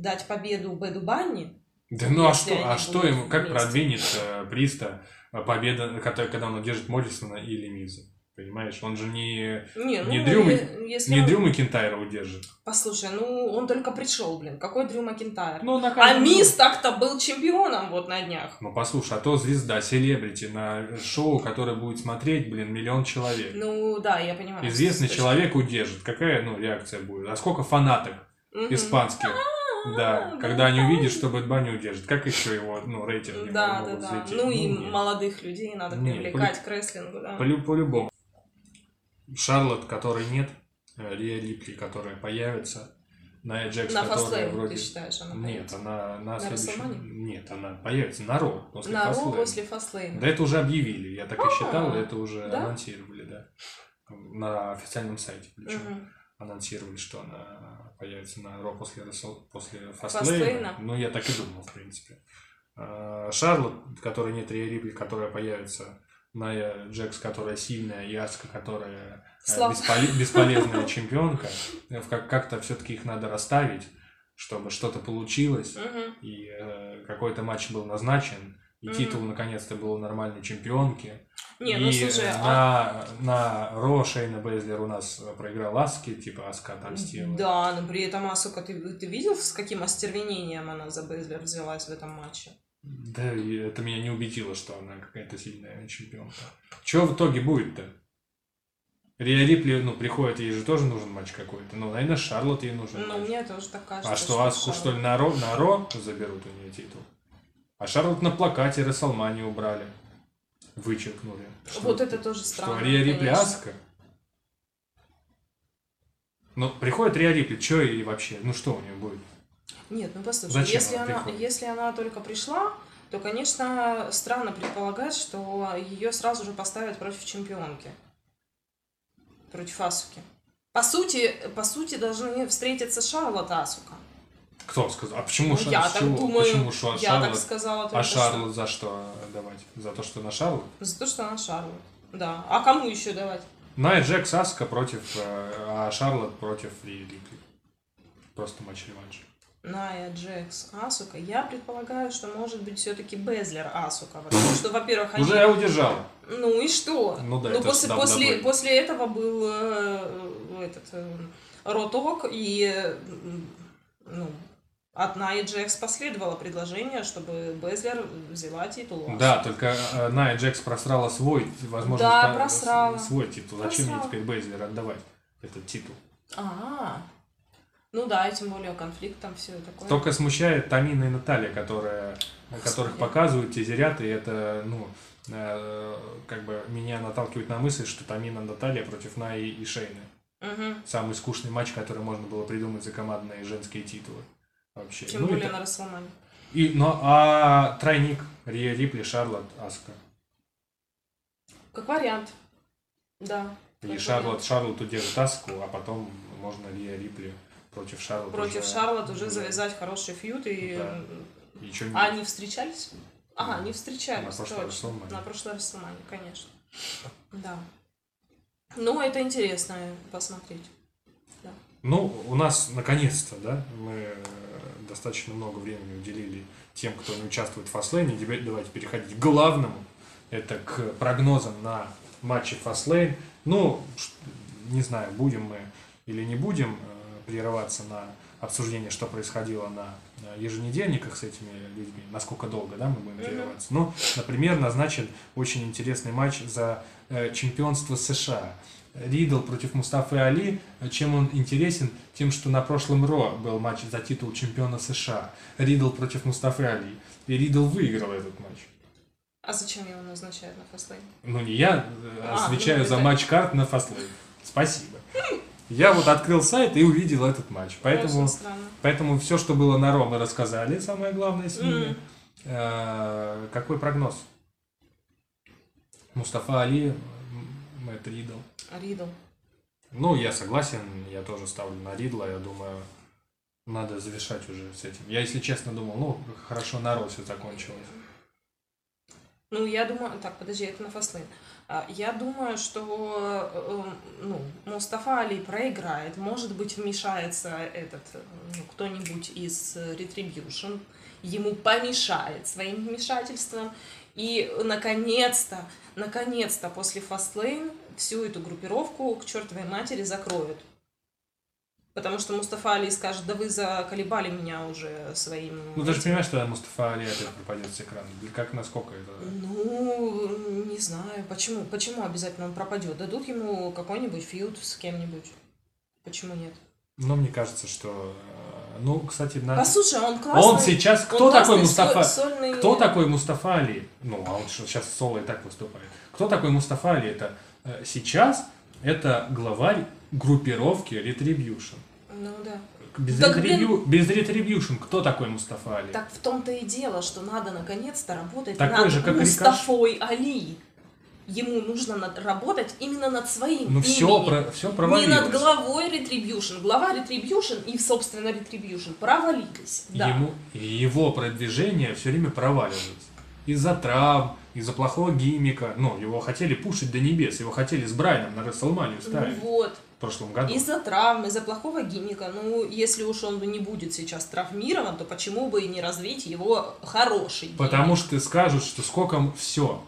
дать победу Бэду Банни, Да ну а что, а что ему, как вместе. продвинет э, Приста э, победа, которая- когда он удержит Моррисона или Миза? Понимаешь, он же не, не, ну, Не Дрю если не он- Дрю Макинтайра удержит. Послушай, ну, он только пришел, блин, какой Дрю Макинтайр? Ну, на А Мисс так-то был чемпионом вот на днях. Ну, послушай, а то звезда, селебрити на шоу, которое будет смотреть, блин, миллион человек. Ну, да, я понимаю. Известный человек удержит. Какая, ну, реакция будет? А сколько фанаток испанских? Да, да, когда они да. увидят, что Бэд Банни удержит. Как еще его, ну, рейтинги Да, да, да. взлететь? Ну и молодых людей надо привлекать к рестлингу, да. Полю- По-любому. Шарлот, которой нет, э, Риа Липли, которая появится, Ная Джекс, На которая вроде... ты считаешь, она Нет, появится? она на, следующем... Расселмане? Нет, она появится на Ро после На Ро Fastlane. после Фастлейна. Да это уже объявили, я так и А, считал, это уже анонсировали, да. На официальном сайте причем анонсировали, что она появится на Ро после, после Фастлейна? Ну, я так и думал, в принципе. Шарлот, которой нет Риа Рипли, которая появится, Ная Джекс, которая сильная, и Аска, которая э, бесполе- бесполезная чемпионка. Э, Как- Как-то все-таки их надо расставить, чтобы что-то получилось, и э, какой-то матч был назначен, И титул наконец-то был нормальной чемпионки. Не, и ну слушай, а- на, на Ро Шейна Бейзлер у нас проиграл Аски, типа Аска отомстила. Да, но при этом Асука, ты, ты видел, с каким остервенением она за Бейзлер взялась в этом матче? Да, и это меня не убедило, что она какая-то сильная чемпионка. Что в итоге будет-то? Риа Рипли, ну, приходит, ей же тоже нужен матч какой-то. Ну, наверное, Шарлотт ей нужен Ну, матч. мне тоже так кажется. А что, Аску, что ли, на Ро, на Ро заберут у нее титул? А Шарлотт на плакате Расселмани убрали. Вычеркнули. Что- Вот это тоже Что, странно. Риа Рипли конечно. Аска? Ну, приходит Риа Рипли, что и вообще? Ну, что у нее будет? Нет, ну послушай, Зачем если она приходит? если она только пришла, то, конечно, странно предполагать, что ее сразу же поставят против чемпионки. Против Асуки. По сути, по сути, должны встретиться Шарлотт и Асука. Кто сказал? А почему Ну, Шар- я так чего? думаю, Почему Ша- я так Шарлотт? сказала только А что. Шарлотт за что давать? За то, что на Шарлотт? За то, что она Шарлотт. Да. А кому еще давать? Найя Джекс Аска против, э, а Шарлотт против Ри Рипли. Просто матч-реванш. Ная, Джекс, Асука. Я предполагаю, что может быть все-таки Безлер Асука. Потому что, во-первых, они... Уже я удержал. Ну и что? Ну да, это после, после, после этого был э, этот э, Роток, и э, ну, от Найи Джекс последовало предложение, чтобы Безлер взяла титул. Да, только э, Найя Джекс просрала свой, возможно, Да, просрала. свой титул. Зачем мне теперь Бейзлер отдавать этот титул? А, ну да, и тем более конфликт там все такое. Только смущает Тамина и Наталья, которые, которых показывают, тизерят, и это, ну, э, как бы меня наталкивает на мысль, что Тамина и Наталья против Наи и Шейны. Мгм. Самый скучный матч, который можно было придумать за командные женские титулы. Вообще. Тем Ну, и более та- на Расселмане. И, ну, а тройник Рия Рипли, Шарлотт, Аска. Как вариант. Да. И как Шарлотт, Шарлотт удержит Аску, а потом можно Рия Рипли против Шарлотт. Против уже- Шарлотт уже да. завязать хороший фьюд и... Да. И А не- они встречались? Ага, они встречались, На прошлой. WrestleMania. На прошлой Расселмане, конечно. Да. Ну, это интересно посмотреть. Ну, у нас наконец-то, да, мы достаточно много времени уделили тем, кто не участвует в Фастлейне. Теперь давайте переходить к главному. Это к прогнозам на матчи Фастлейн. Ну, не знаю, будем мы или не будем э, прерываться на обсуждение, что происходило на еженедельниках с этими людьми, насколько долго, да, мы будем Мгм. прерываться. Ну, например, назначен очень интересный матч за э, чемпионство США. Ридл против Мустафы Али. Чем он интересен? Тем, что на прошлом Ро был матч за титул чемпиона США. Ридл против Мустафы Али. И Ридл выиграл этот матч. А зачем его назначают на Fastlane? Ну, не я э, А, отвечаю ну, за матч-кард на Fastlane. Спасибо. *laughs* Я вот открыл сайт и увидел этот матч. Поэтому, поэтому все, что было на Raw, мы рассказали. Самое главное с ними. Э, Какой прогноз? Мустафа Али, Мэтт Ридл. Ридл. Ну, я согласен, я тоже ставлю на Ридла, я думаю, надо завершать уже с этим. Я, если честно, думал, ну, хорошо, на Ро все закончилось. Ну, я думаю... Так, подожди, это на фастлейн. А, Я думаю, что э, ну, Мустафа Али проиграет. Может быть, вмешается этот э, ну, кто-нибудь из э, Retribution. Ему помешает своим вмешательством. И, наконец-то, наконец-то, после фастлейн всю эту группировку к чертовой матери закроют. Потому что Мустафа Али скажет, да вы заколебали меня уже своим... Ну, ты же этим». понимаешь, что Мустафа Али опять пропадет с экрана. Как, насколько это... Ну, не знаю, почему, почему обязательно он пропадет? Дадут ему какой-нибудь фьюд с кем-нибудь. Почему нет? Ну, мне кажется, что... э, Ну, кстати, на... Послушай, он классный. Он сейчас... он Кто такой классный Мустафа? соль- сольный- Кто такой Мустафа Али? Ну, а он сейчас соло и так выступает. Кто такой Мустафа Али? Это э, сейчас это главарь группировки Retribution. Ну да. Без, Так, ретрибью- без Retribution кто такой Мустафа Али? Так в том-то и дело, что надо наконец-то работать Такой над же, как Мустафой Али. Ему нужно над- работать именно над своим Ну, все, про, все Не провалилось. над главой Retribution. Глава Retribution и, собственно, Retribution провалились. Да. Ему, его продвижение все время проваливается. Из-за травм, из-за плохого гиммика. Ну, его хотели пушить до небес, его хотели с Брайаном на Расселманию ставить. Вот. В прошлом году. Из-за травм, из-за плохого гиммика. Ну, если уж он не будет сейчас травмирован, то почему бы и не развить его хороший гиммик? Потому что скажут, что сколько все,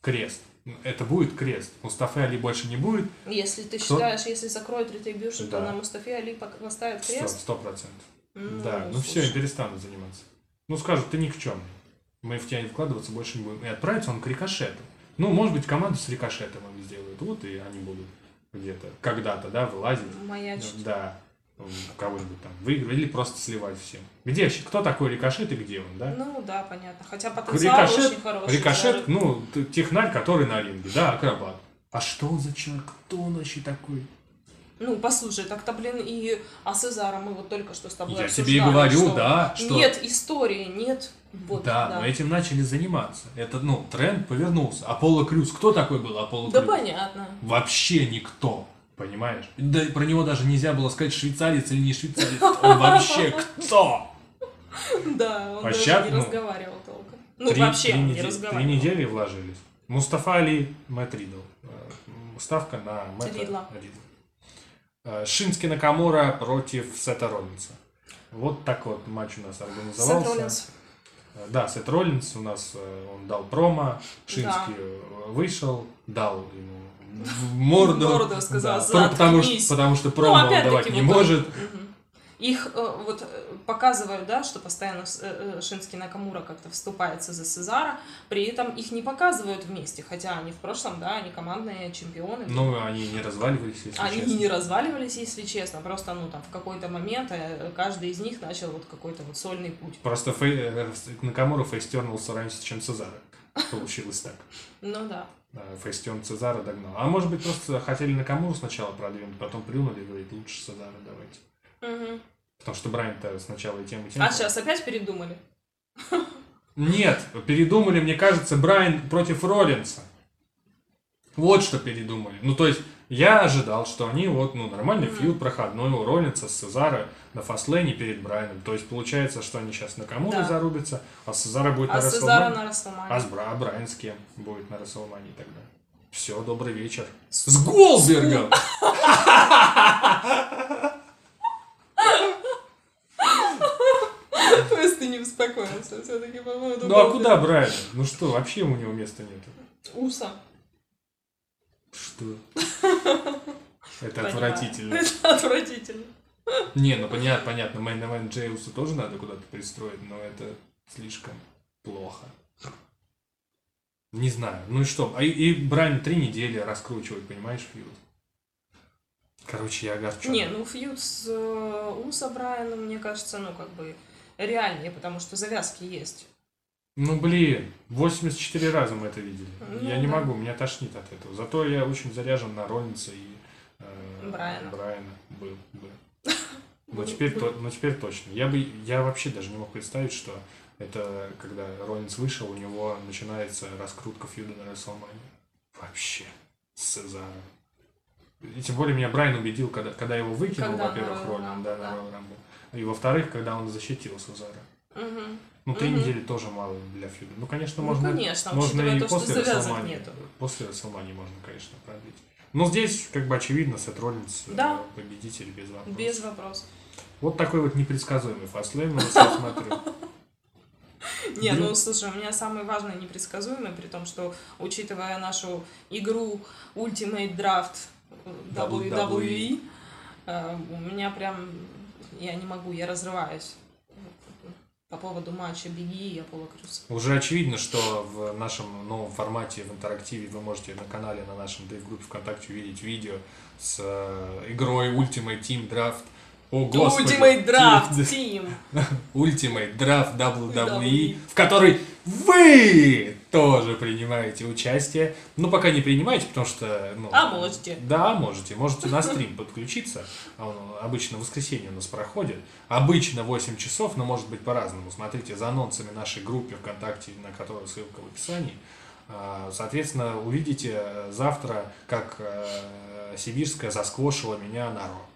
крест. Это будет крест. Мустафы Али больше не будет. Если ты Кто? считаешь, если закроют ретрибьюшн, то Да. на Мустафе Али поставят крест? сто процентов. М, Да, ну все, слушай. перестанут заниматься. Ну скажут, ты никчемный. Мы в тебя не вкладываться больше не будем. И отправится он к рикошету. Ну, может быть, команду с рикошетом они сделают. Вот и они будут где-то, когда-то, да, вылазить. Маячить. Да, кого-нибудь там выигрывать или просто сливать всем. Где вообще, кто такой рикошет и где он, да? Ну да, понятно. Хотя потенциал Рикошет, очень хороший. рикошет, даже. ну, технарь, который на ринге, да, акробат. А что он за человек? Кто он вообще такой? Ну, послушай, так-то, блин, и о Сезаро мы вот только что с тобой Я обсуждали, тебе и говорю, что да, что... Нет истории, нет... Вот, да, но этим начали заниматься. Это, ну, тренд повернулся. Аполло Крюс, кто такой был Аполло Да Крюс? понятно. Вообще никто, понимаешь? Да про него даже нельзя было сказать, швейцарец или не швейцарец. Он вообще *laughs* кто? Да, он даже не ну, разговаривал толком. Ну, Три- вообще не разговаривал. Три недели вложились. Мустафа Али, Мэтт Ридл. Э, Ставка на Мэтта Ридла. Э, Шински Накамура против Сета Роллинса. Вот так вот матч у нас Сет организовался. Роллинс. Э, Да, Сет Роллинс у нас, э, он дал промо, Шински Да. вышел, дал ему в морду. Морду сказал, Да, потому, что, потому что Ну, промо он опять-таки, давать не вот он- может. Мгм. Их э, вот э, показывают, да, что постоянно э, э, Шински Накамура как-то вступается за Сезара, при этом их не показывают вместе, хотя они в прошлом, да, они командные чемпионы. Ну, они не разваливались, если Они честно. и не разваливались, если честно, просто, ну, там, в какой-то момент каждый из них начал вот какой-то вот сольный путь. Просто фей... Накамура фейстернулся раньше, чем Цезара. Получилось так. *laughs* Ну да. Фейстион Цезара догнал. А может быть, просто хотели Накамуру сначала продвинуть, потом плюнули и говорит, лучше Цезара давайте. Мгм. Потому что Брайан-то сначала и тем, и тем. А сейчас опять передумали? Нет, передумали, мне кажется, Брайан против Роллинса. Вот что передумали. Ну, то есть, я ожидал, что они вот, ну, нормальный Мгм. фьюд проходной у Роллинса с Цезара на фастлейне перед Брайаном. То есть, получается, что они сейчас на Камуру Да. зарубятся, а Цезара будет А на Сезара на Расселмане. А, с Бра... Брайан с кем будет на Расселмане тогда? Все, добрый вечер. С Голдбергом! *laughs* То успокоился все-таки по поводу Ну а куда Брайан? Ну что, вообще у него места нет. Уса. Что? *laughs* Это отвратительно. *laughs* Это отвратительно. Не, ну понятно, понятно, event Джейуса тоже надо куда-то пристроить, но это слишком плохо. Не знаю, ну и что? А и, и Брайан три недели раскручивать, понимаешь, фьюд? Короче, я огорчен. Не, ну фьюд с э, Уса Брайаном, мне кажется, ну как бы реальнее, потому что завязки есть. Ну блин, 84 раза мы это видели. Ну я не да. могу, меня тошнит от этого. Зато я очень заряжен на Роллинса и э, Брайана. Брайана был, был. *laughs* Но теперь, то, но теперь точно. Я бы, я вообще даже не мог представить, что это когда Роллинс вышел, у него начинается раскрутка фьюда на Расселмане. Вообще. С Цезаром. И тем более меня Брайан убедил, когда, когда его выкинул, во-первых, Роллин, да, Rumble, на да. И во-вторых, когда он защитил Цезара. Мгм. Ну, три Мгм. недели тоже мало для фьюда. Ну, конечно, Ну, можно, конечно, можно и то, после Расселмани. нету. После Расселмани можно, конечно, продлить. Но здесь, как бы, очевидно, Сет Роллинс э, Да. победитель без вопросов. Без вопросов. Вот такой вот непредсказуемый фастлейн у нас, я смотрю. *laughs* Не, ну слушай, у меня самый важный непредсказуемый, при том, что учитывая нашу игру Ultimate Draft э, WWE, э, у меня прям, я не могу, я разрываюсь по поводу матча Беги и Аполло Крюс. Уже очевидно, что в нашем новом формате в интерактиве вы можете на канале, на нашем Дэйв-группе ВКонтакте увидеть видео с э, игрой Ultimate Team Draft. О, господи! Ultimate Draft *laughs* Team-! Ultimate Draft *laughs* WWE, WWE. в которой вы тоже принимаете участие. Ну, пока не принимаете, потому что... Ну, А можете. Да, можете. Можете на стрим подключиться. Он обычно в воскресенье у нас проходит. Обычно 8 часов, но может быть по-разному. Смотрите за анонсами нашей группы ВКонтакте, на которую ссылка в описании. А, Соответственно, увидите завтра, как э, Сибирская засквошила меня на Ро.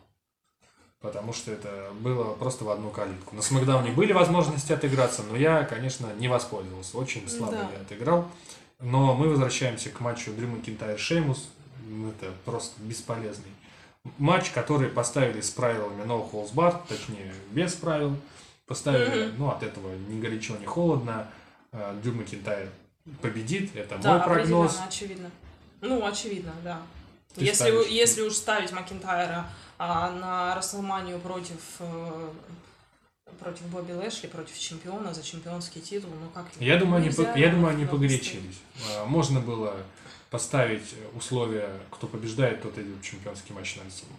Потому что это было просто в одну калитку. На Смакдауне были возможности отыграться, но я, конечно, не воспользовался. Очень слабо Да. я отыграл. Но мы возвращаемся к матчу Дрю Макинтайр Шеймус. Это просто бесполезный матч, который поставили с правилами No Holds Barred, точнее, без правил. Поставили, Мгм. ну, от этого ни горячо, ни холодно. Дрю Макинтайр победит, это Да, мой прогноз. определенно, очевидно. Ну, очевидно, да. Ты Если, ставишь- если уж ставить Макинтайра а, на Расселманию против, э, против Бобби Лэшли, против чемпиона за чемпионский титул, ну как Я думаю, они, нельзя по- я думаю, они погорячились. А, Можно было поставить условия, кто побеждает, тот идет в чемпионский матч на ставить.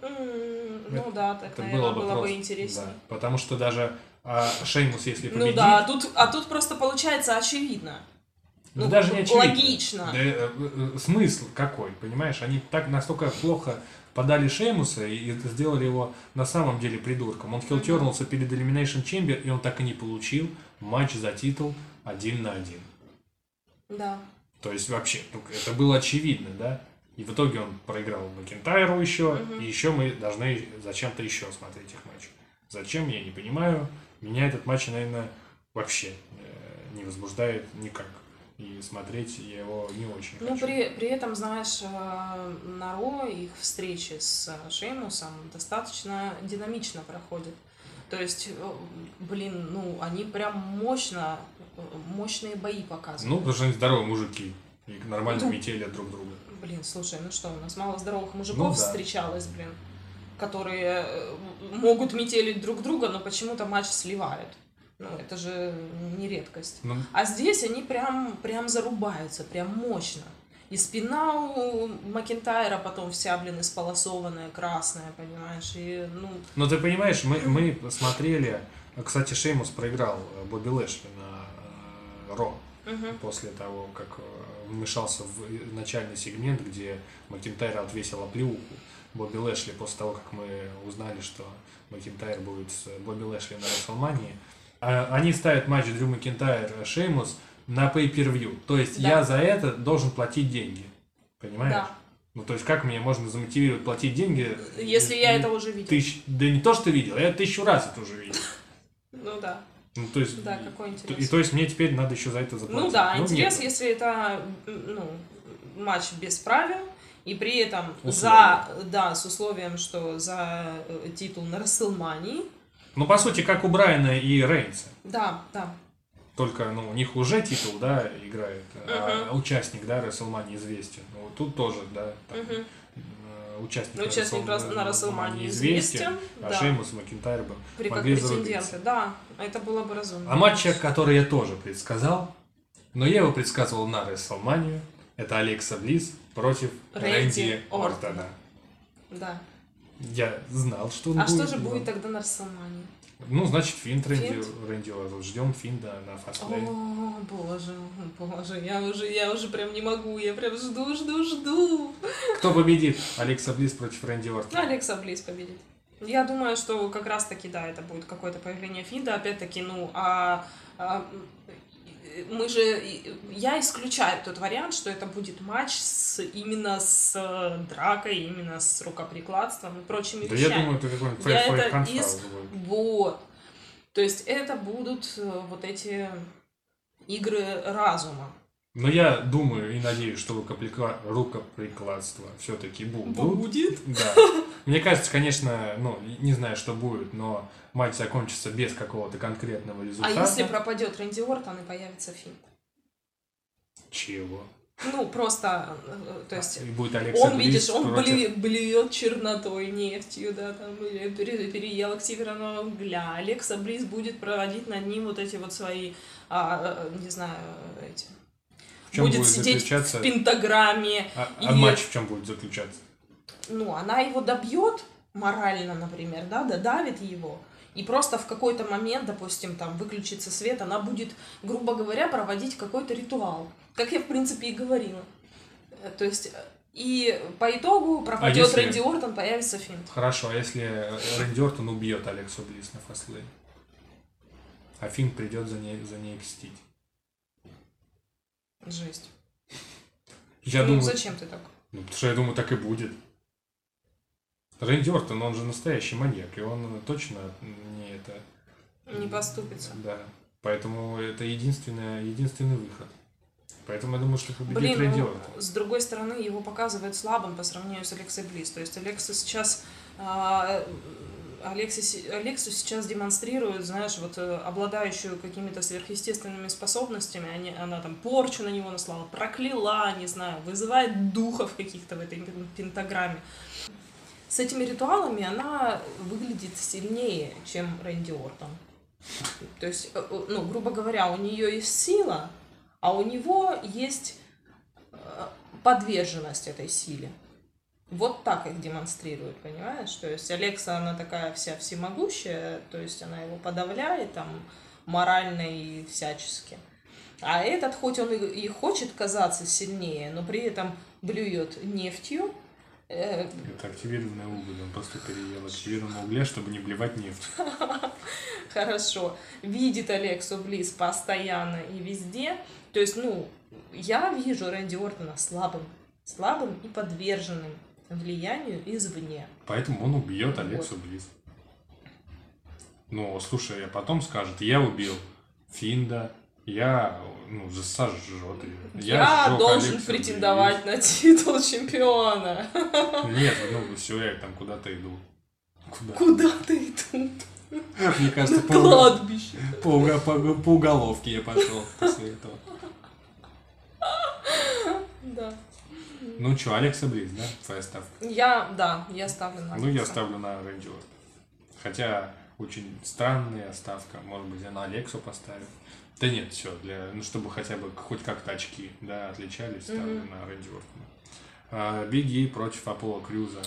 М, Ну да, так, Это наверное, было бы было бы просто- интереснее. да. Потому что даже а, Шеймус, если Ну победит... да, а тут, а тут просто получается очевидно. да ну, даже не очевидно. логично. Да, э, э, смысл какой, понимаешь? Они так настолько плохо подали Шеймуса и, сделали его на самом деле придурком. Он хилтернулся перед Elimination Chamber, и он так и не получил матч за титул один на один. Да. То есть вообще, ну, это было очевидно, да? И в итоге он проиграл Макентайру еще, Мгм. и еще мы должны зачем-то еще смотреть их матч. Зачем, я не понимаю. Меня этот матч, наверное, вообще э, не возбуждает никак. И смотреть я его не очень Ну, хочу. при, при этом, знаешь, э, на Ро их встречи с э, Шеймусом достаточно динамично проходят. То есть, э, блин, ну, они прям мощно, мощные бои показывают. Ну, потому что они здоровые мужики. И нормально Ну, метели друг друга. Блин, слушай, ну что, у нас мало здоровых мужиков Ну да. встречалось, блин, которые могут метелить друг друга, но почему-то матч сливают. Ну, это же не редкость. Ну, А здесь они прям, прям зарубаются, прям мощно. И спина у Макентайра потом вся, блин, исполосованная, красная, понимаешь? И, ну, Но ты понимаешь, мы, мы смотрели... Кстати, Шеймус проиграл э, Бобби Лэшли на э, Raw. мгм. после того, как э, вмешался в начальный сегмент, где Макинтайр отвесил оплеуху Бобби Лэшли после того, как мы узнали, что Макинтайр будет с Бобби Лэшли на Рестлмании. А, Они ставят матч Дрю Макинтайр Шеймус на pay-per-view. То есть Да. я за это должен платить деньги. Понимаешь? да. Ну, то есть как меня можно замотивировать платить деньги? Если я э, это уже видел. Тысяч... Да не то, что видел, я тысячу раз это уже видел. *laughs* Ну да. Ну, то есть... Да, какой И интерес. то есть мне теперь надо еще за это заплатить. Ну да, нет. интерес, если это ну, матч без правил, и при этом Условия. за, да, с условием, что за э, титул на Расселмании. Ну, по сути, как у Брайана и Рейнса. Да, да. Только, ну, у них уже титул, да, играет, а Мгм. участник, да, Расселмани известен. Ну, вот тут тоже, да, там, э, участник, Ну, участник Рас- на Расселмании известен, известен. а Да. Шеймус Макинтайр бы При как претенденты. Да, это было бы разумно. А матча, который я тоже предсказал, но я его предсказывал на Расселманию, это Алекса Близ против Рэнди Рэнди Ортона. Ортона. Да. Я знал, что он А будет. что же но- будет тогда на Расселмании? Ну, значит, финт Рэнди? Рэнди Ортон. Ждем финда на фастлейн. О, боже, боже, я уже, я уже прям не могу, я прям жду, жду, жду. Кто победит? Алекса Близ против Рэнди Ну, Ортона. Алекса Близ победит. Я думаю, что как раз таки, да, это будет какое-то появление Финда, опять-таки, ну, а, а, мы же, я исключаю тот вариант, что это будет матч с, именно с э, дракой, именно с рукоприкладством и прочими Да я вещами. думаю, это какой-нибудь Я это из-. Вот. То есть это будут э, вот эти игры разума. Но я думаю и надеюсь, что рукоприкла- рукоприкладство все-таки будут. Будет. Да. Мне кажется, конечно, ну, не знаю, что будет, но матч закончится без какого-то конкретного А результата. если пропадет Рэнди Ортон и появится Финн? Чего? Ну, просто, э, то есть... И будет Алекса Он, Близ видишь, он против- блюет, чернотой, нефтью, да, там, или пере- переел к северного угля. Алекса Близ будет проводить над ним вот эти вот свои, а, э, не знаю, эти... Чем будет будет сидеть заключаться... в пентаграмме. А, и- а матч в чем будет заключаться? Ну, она его добьет морально, например, да, додавит его. И просто в какой-то момент, допустим, там выключится свет, она будет, грубо говоря, проводить какой-то ритуал. Как я, в принципе, и говорила. Э, То есть, э, и по итогу пропадет если- Рэнди Ортон, появится Финн. Хорошо, а если Рэнди Ортон убьет Алексу Близ на фастлейн? А Финн придет за ней, за ней мстить. Жесть. Я ну, думаю, зачем ты так? ну, потому что я думаю, так и будет. Рэнди Ортон, он же настоящий маньяк, и он точно не это... Не поступится. Да. Поэтому это единственное, единственный выход. Поэтому я думаю, что победит Блин, Рэнди ну, Ортон. с другой стороны, его показывают слабым по сравнению с Алексой Близ. То есть Алекса сейчас... а, Алекса, се- Алексу сейчас демонстрирует, знаешь, вот э, обладающую какими-то сверхъестественными способностями, они, она там порчу на него наслала, прокляла, не знаю, вызывает духов каких-то в этой пен- пентаграмме. С этими ритуалами она выглядит сильнее, чем Рэнди Ортон. То есть, э, ну, грубо говоря, у нее есть сила, а у него есть э, подверженность этой силе. Вот так их демонстрируют, понимаешь? То есть Алекса, она такая вся всемогущая, то есть она его подавляет там морально и всячески. А этот, хоть он и, хочет казаться сильнее, но при этом блюет нефтью, э, Это активированный уголь, он просто переел активированного угля, чтобы не блевать нефть. *laughs* хорошо, видит Алексу Близ постоянно и везде. То есть, ну, я вижу Рэнди Ортона слабым, слабым и подверженным влиянию извне. Поэтому он убьет Алексу Близ. Ну, слушай, а потом скажет, я убил Финда, я, ну, за- сожжет ее. Я, сжег должен Алексу претендовать на титул чемпиона. Близ». Нет, ну, все, я там куда-то иду. Куда? Куда ты тут? Мне кажется, по, кладбище. по, по, по уголовке я пошел после этого. Да. Ну что, Алекса Близ, да, твоя ставка? Я, да, я ставлю на Ну, я Алекса. ставлю на Рэнди. Хотя очень странная ставка. Может быть, я на Алексу поставлю. Да нет, все, для, ну, чтобы хотя бы хоть как-то очки, да, отличались, ставлю Мгм. на Рэнди Ортона. А, Бигги против Аполло Крюза.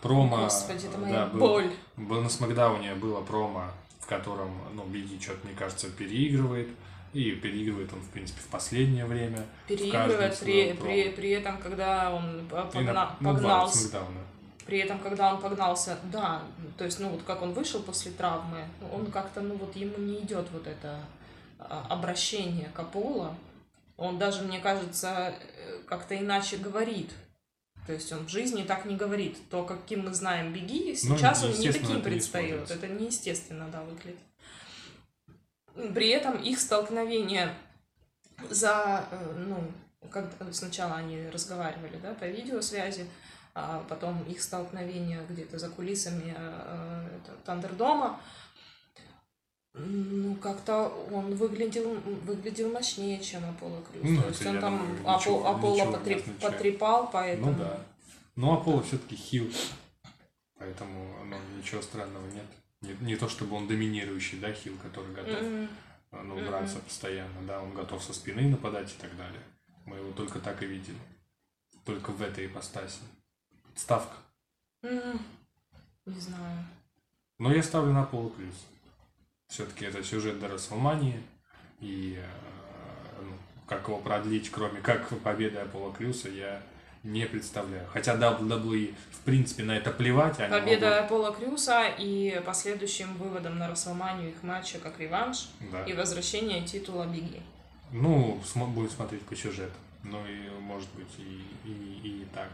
Промо. Господи, это да, моя был- боль. был на Смакдауне было промо, в котором, ну, Бигги что-то, мне кажется, переигрывает. И переигрывает он, в принципе, в последнее время. Переигрывает при, при, при этом, когда он по- И на- погна- ну, погнался. Смакдауна. При этом, когда он погнался, да, то есть, ну вот как он вышел после травмы, он как-то, ну вот ему не идет вот это а, обращение к Аполло. Он даже, мне кажется, э, как-то иначе говорит. То есть он в жизни так не говорит. То, каким мы знаем Беги, сейчас он не таким предстает. Это неестественно, да, выглядит. При этом их столкновение за, э, ну, как сначала они разговаривали, да, по видеосвязи, а потом их столкновение где-то за кулисами э, это, Тандердома, ну, как-то он выглядел, выглядел мощнее, чем Аполло Крюс. Ну, То есть он там думаю, ничего- Аполло ничего потреп- потрепал, поэтому... Ну да. Ну, Аполло все-таки хил. Поэтому ну, ничего странного нет. Не, не то чтобы он доминирующий, да, хил, который готов М, ну, драться постоянно, да, он готов со спины нападать и так далее. Мы его только так и видели. Только в этой ипостаси. Ставка. м, Не знаю. Но я ставлю на Полу Плюс. Все-таки это сюжет до Расселмании. И э, ну, как его продлить, кроме как победы Аполло Крюса, я не представляю. Хотя WWE, в принципе, на это плевать. Они Победа могут- Аполло Крюса и последующим выводом на Расселманию их матча как реванш Да. и возвращение титула Биги. Ну, смо- будем смотреть по сюжету. Ну и может быть и, и, и не так.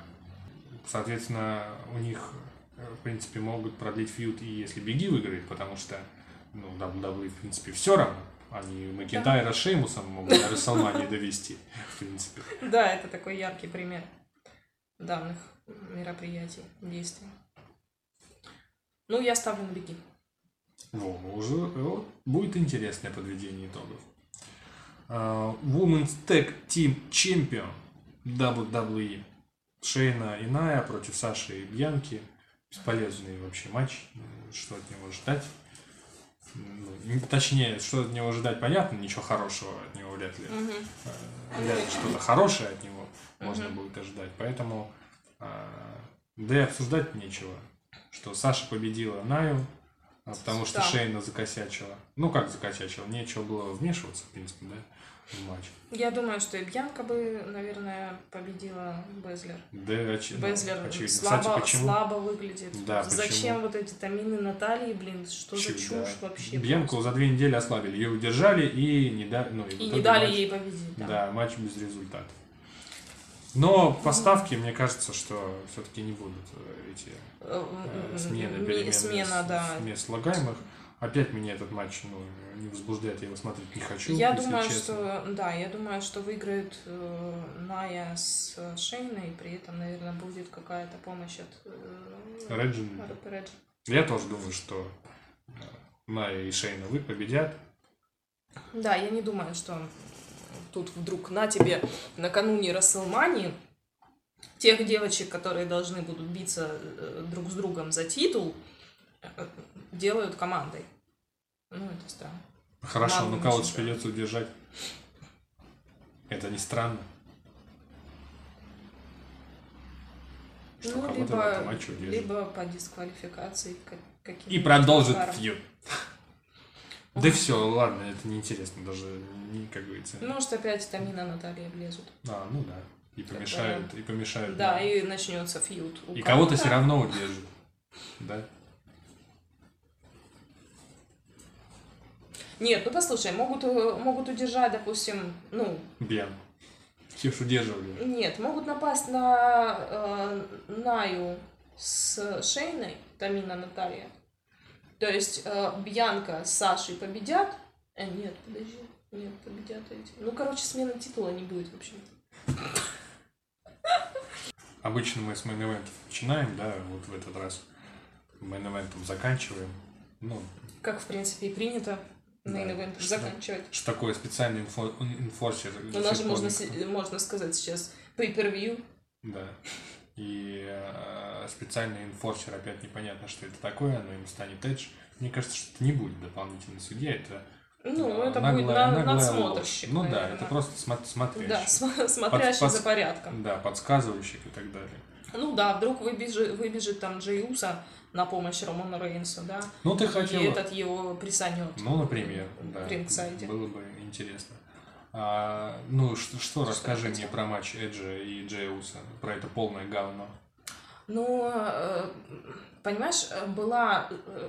Соответственно, у них, э, в принципе, могут продлить фьюд и если Беги выиграет, потому что, ну, WWE, в принципе, все равно. Они Макентайра с Шеймусом могут до Расселмании довести, в принципе. Да, это такой яркий пример данных мероприятий, действий. Ну, я ставлю на Биги. Во, уже вот, будет интересное подведение итогов. А, Women's Tag Team Champion WWE. Шейна и Ная против Саши и Бьянки. Бесполезный вообще матч. Что от него ждать? Ну, не- точнее, что от него ждать, понятно, ничего хорошего от него вряд ли. Мгм. Э, Вряд ли что-то хорошее от него можно Мгм. будет ожидать. Поэтому, а, да и обсуждать нечего. Что Саша победила Наю, а, потому что Да. Шейна закосячила. Ну, как закосячила? Нечего было вмешиваться, в принципе, да, в матч. Я думаю, что и Бьянка бы, наверное, победила Безлер. Да, оч- ну, Безлер очевидно. слабо, Кстати, почему? слабо выглядит. Да, Зачем почему? вот эти тамины Натальи, блин, что за Чуть, чушь да. вообще? Бьянку за две недели ослабили. Ее удержали и не дали... Ну, И итоге не дали матч- ей победить. Да. Да, матч без результата. Но по ставке, мне кажется, что все-таки не будут э, эти Э, э, смены, перемены Смена, с- да. мест слагаемых. Опять меня этот матч ну, не возбуждает, я его смотреть не хочу. Я думаю, честно. что да, я думаю, что выиграет э, Ная с э, Шейной, при этом, наверное, будет какая-то помощь от э, Реджин. Я тоже думаю, что Майя и Шейна вы победят. Да, я не думаю, что тут вдруг на тебе накануне Расселмании тех девочек, которые должны будут биться э, друг с другом за титул, э, делают командой. Ну, это странно. Хорошо, Ладно, ну кого-то очень же придется удержать. Это не странно. Что ну, кого-то либо, либо по дисквалификации ка- каким-то И продолжит фьюд. Да все, ладно, это неинтересно даже, не, как говорится. Может, опять Тамина Наталья влезут. А, ну да. И помешают, и помешают. Да, и начнется фьюд. у И кого-то все равно удержит. Да? Нет, ну послушай, могут, э, могут удержать, допустим, ну, Бьянк. Все ж удерживали. нет, могут напасть на э, Наю с Шейной, Тамина Наталья. То есть э, Бьянка с Сашей победят. Э, нет, подожди. Нет, победят эти. Ну, короче, смены титула не будет, в общем. Обычно мы с main начинаем, да, вот в этот раз main заканчиваем. Ну, Как, в принципе, и принято Да, мейн что- заканчивать. что такое специальный инфо- инфорсер. У до нас сих же пор можно, можно сказать сейчас pay-per-view. Да. И э, специальный инфорсер, опять непонятно, что это такое, но им станет Эдж. Мне кажется, что это не будет дополнительный судья, это Ну, э, это наглая- будет на, наглая надсмотрщик. Ну да, наверное. это просто смо- смотрящий. Да, см- смотрящий под- за порядком. Да, подсказывающий и так далее. Ну да, вдруг выбежит, выбежит там Джей Уса на помощь Роману Рейнсу, да, Ну, ты и хотел... этот его присанет. Ну, например, да. Было бы интересно. А, ну, что, что расскажи мне про матч Эджа и Джей Уса, про это полное говно. Ну, э, понимаешь, э, была... э,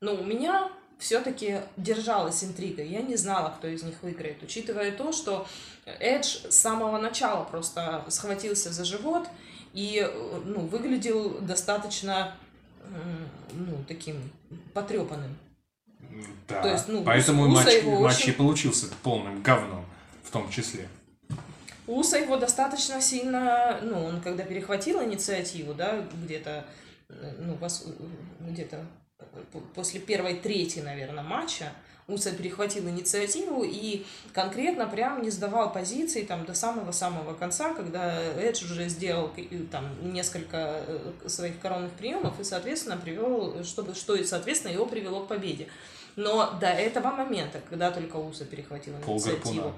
Ну, у меня все-таки держалась интрига. Я не знала, кто из них выиграет, учитывая то, что Эдж с самого начала просто схватился за живот и ну, выглядел достаточно ну, таким потрепанным. Да, То есть, ну, поэтому Ус- Уса матч, его матч очень- и получился полным говном, в том числе. Уса его достаточно сильно, ну, он когда перехватил инициативу, да, где-то, э, ну, где-то п- после первой трети, наверное, матча, Уса перехватил инициативу и конкретно прям не сдавал позиции там до самого-самого конца, когда Эдж уже сделал там несколько э, своих коронных приемов и, соответственно, привел, чтобы, что соответственно, его привело к победе. Но до этого момента, когда только Уса перехватил инициативу,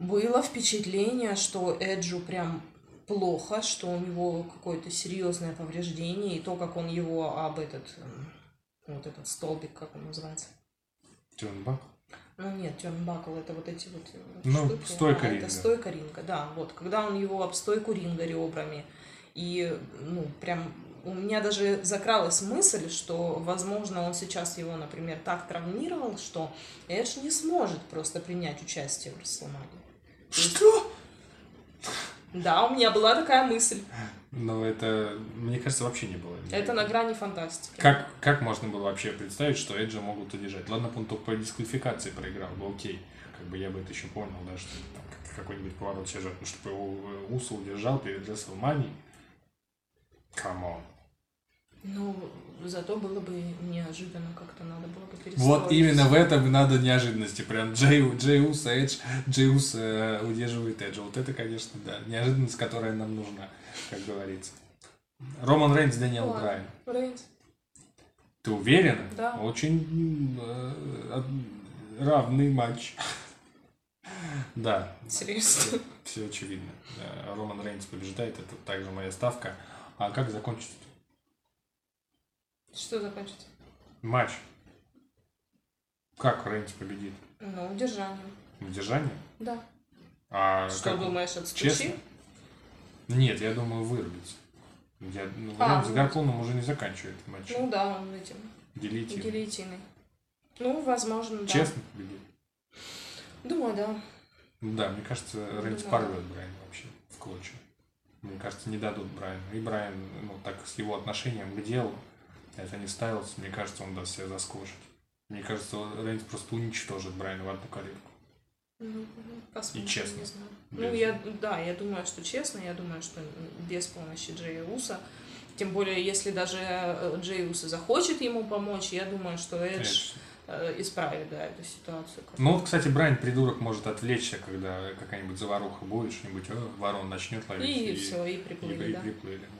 было впечатление, что Эджу прям плохо, что у него какое-то серьезное повреждение, и то, как он его об этот, вот этот столбик, как он называется. Тюнбак. Ну нет, Тёрнбакл это вот эти вот э, Ну, штуки. стойка а, ринга. Это стойка ринга, да. Вот, когда он его об стойку ринга ребрами. И, ну, прям у меня даже закралась мысль, что, возможно, он сейчас его, например, так травмировал, что Эдж не сможет просто принять участие в Расселмане. Что? Да, у меня была такая мысль. *laughs* Ну, это, мне кажется, вообще не было. Это на грани фантастики. Как, как можно было вообще представить, что Эджа могут удержать? Ладно, он только по дисквалификации проиграл, бы окей. Как бы я бы это еще понял, да, что там как- какой-нибудь поворот сюжета, ну, чтобы его э, Уса удержал перед WrestleMania. Come on. Ну, зато было бы неожиданно, как-то надо было бы перестроиться. Вот именно в этом надо неожиданности. Прям Джей, Джей Уса, Эдж, Джей Ус э, удерживает Эджа. Вот это, конечно, да, неожиданность, которая нам нужна, как говорится. Роман Рейнс, Дэниел. Брайан. Рейнс. Ты уверена? Да. Очень э, равный матч. Да, Серьезно. все очевидно. Да, Роман Рейнс побеждает, это также моя ставка. А как закончится Что закончится? матч? Как Рейнс победит? Ну, удержание. Удержание? Да. А Что как- думаешь, отстучи? Честно? Нет, я думаю, вырубится. Я, ну, А, с ну. Гарпуном уже не заканчивает матч. Ну да, он этим, Делите. гильотиной. Ну, возможно, да. Честно победит. Думаю, да. Да, мне кажется, Рейнс Да. порвет Брайана вообще в клочья. Мне кажется, не дадут Брайану. И Брайан, ну, так с его отношением к делу, Это не Стайлз, мне кажется, он даст себя заскушать. Мне кажется, Рейнс просто уничтожит Брайана в одну калитку. Ну, посмотрим, честно. Без- Ну, я, да, я думаю, что честно, я думаю, что без помощи Джея Уса. Тем более, если даже э, Джей Уса захочет ему помочь, я думаю, что Эдж э, исправит, да, эту ситуацию. Ну вот, кстати, Брайан придурок может отвлечься, когда какая-нибудь заваруха будет, что-нибудь, «О, ворон начнет ловить. И, все, и и- приплыли, и да. приплыли, да.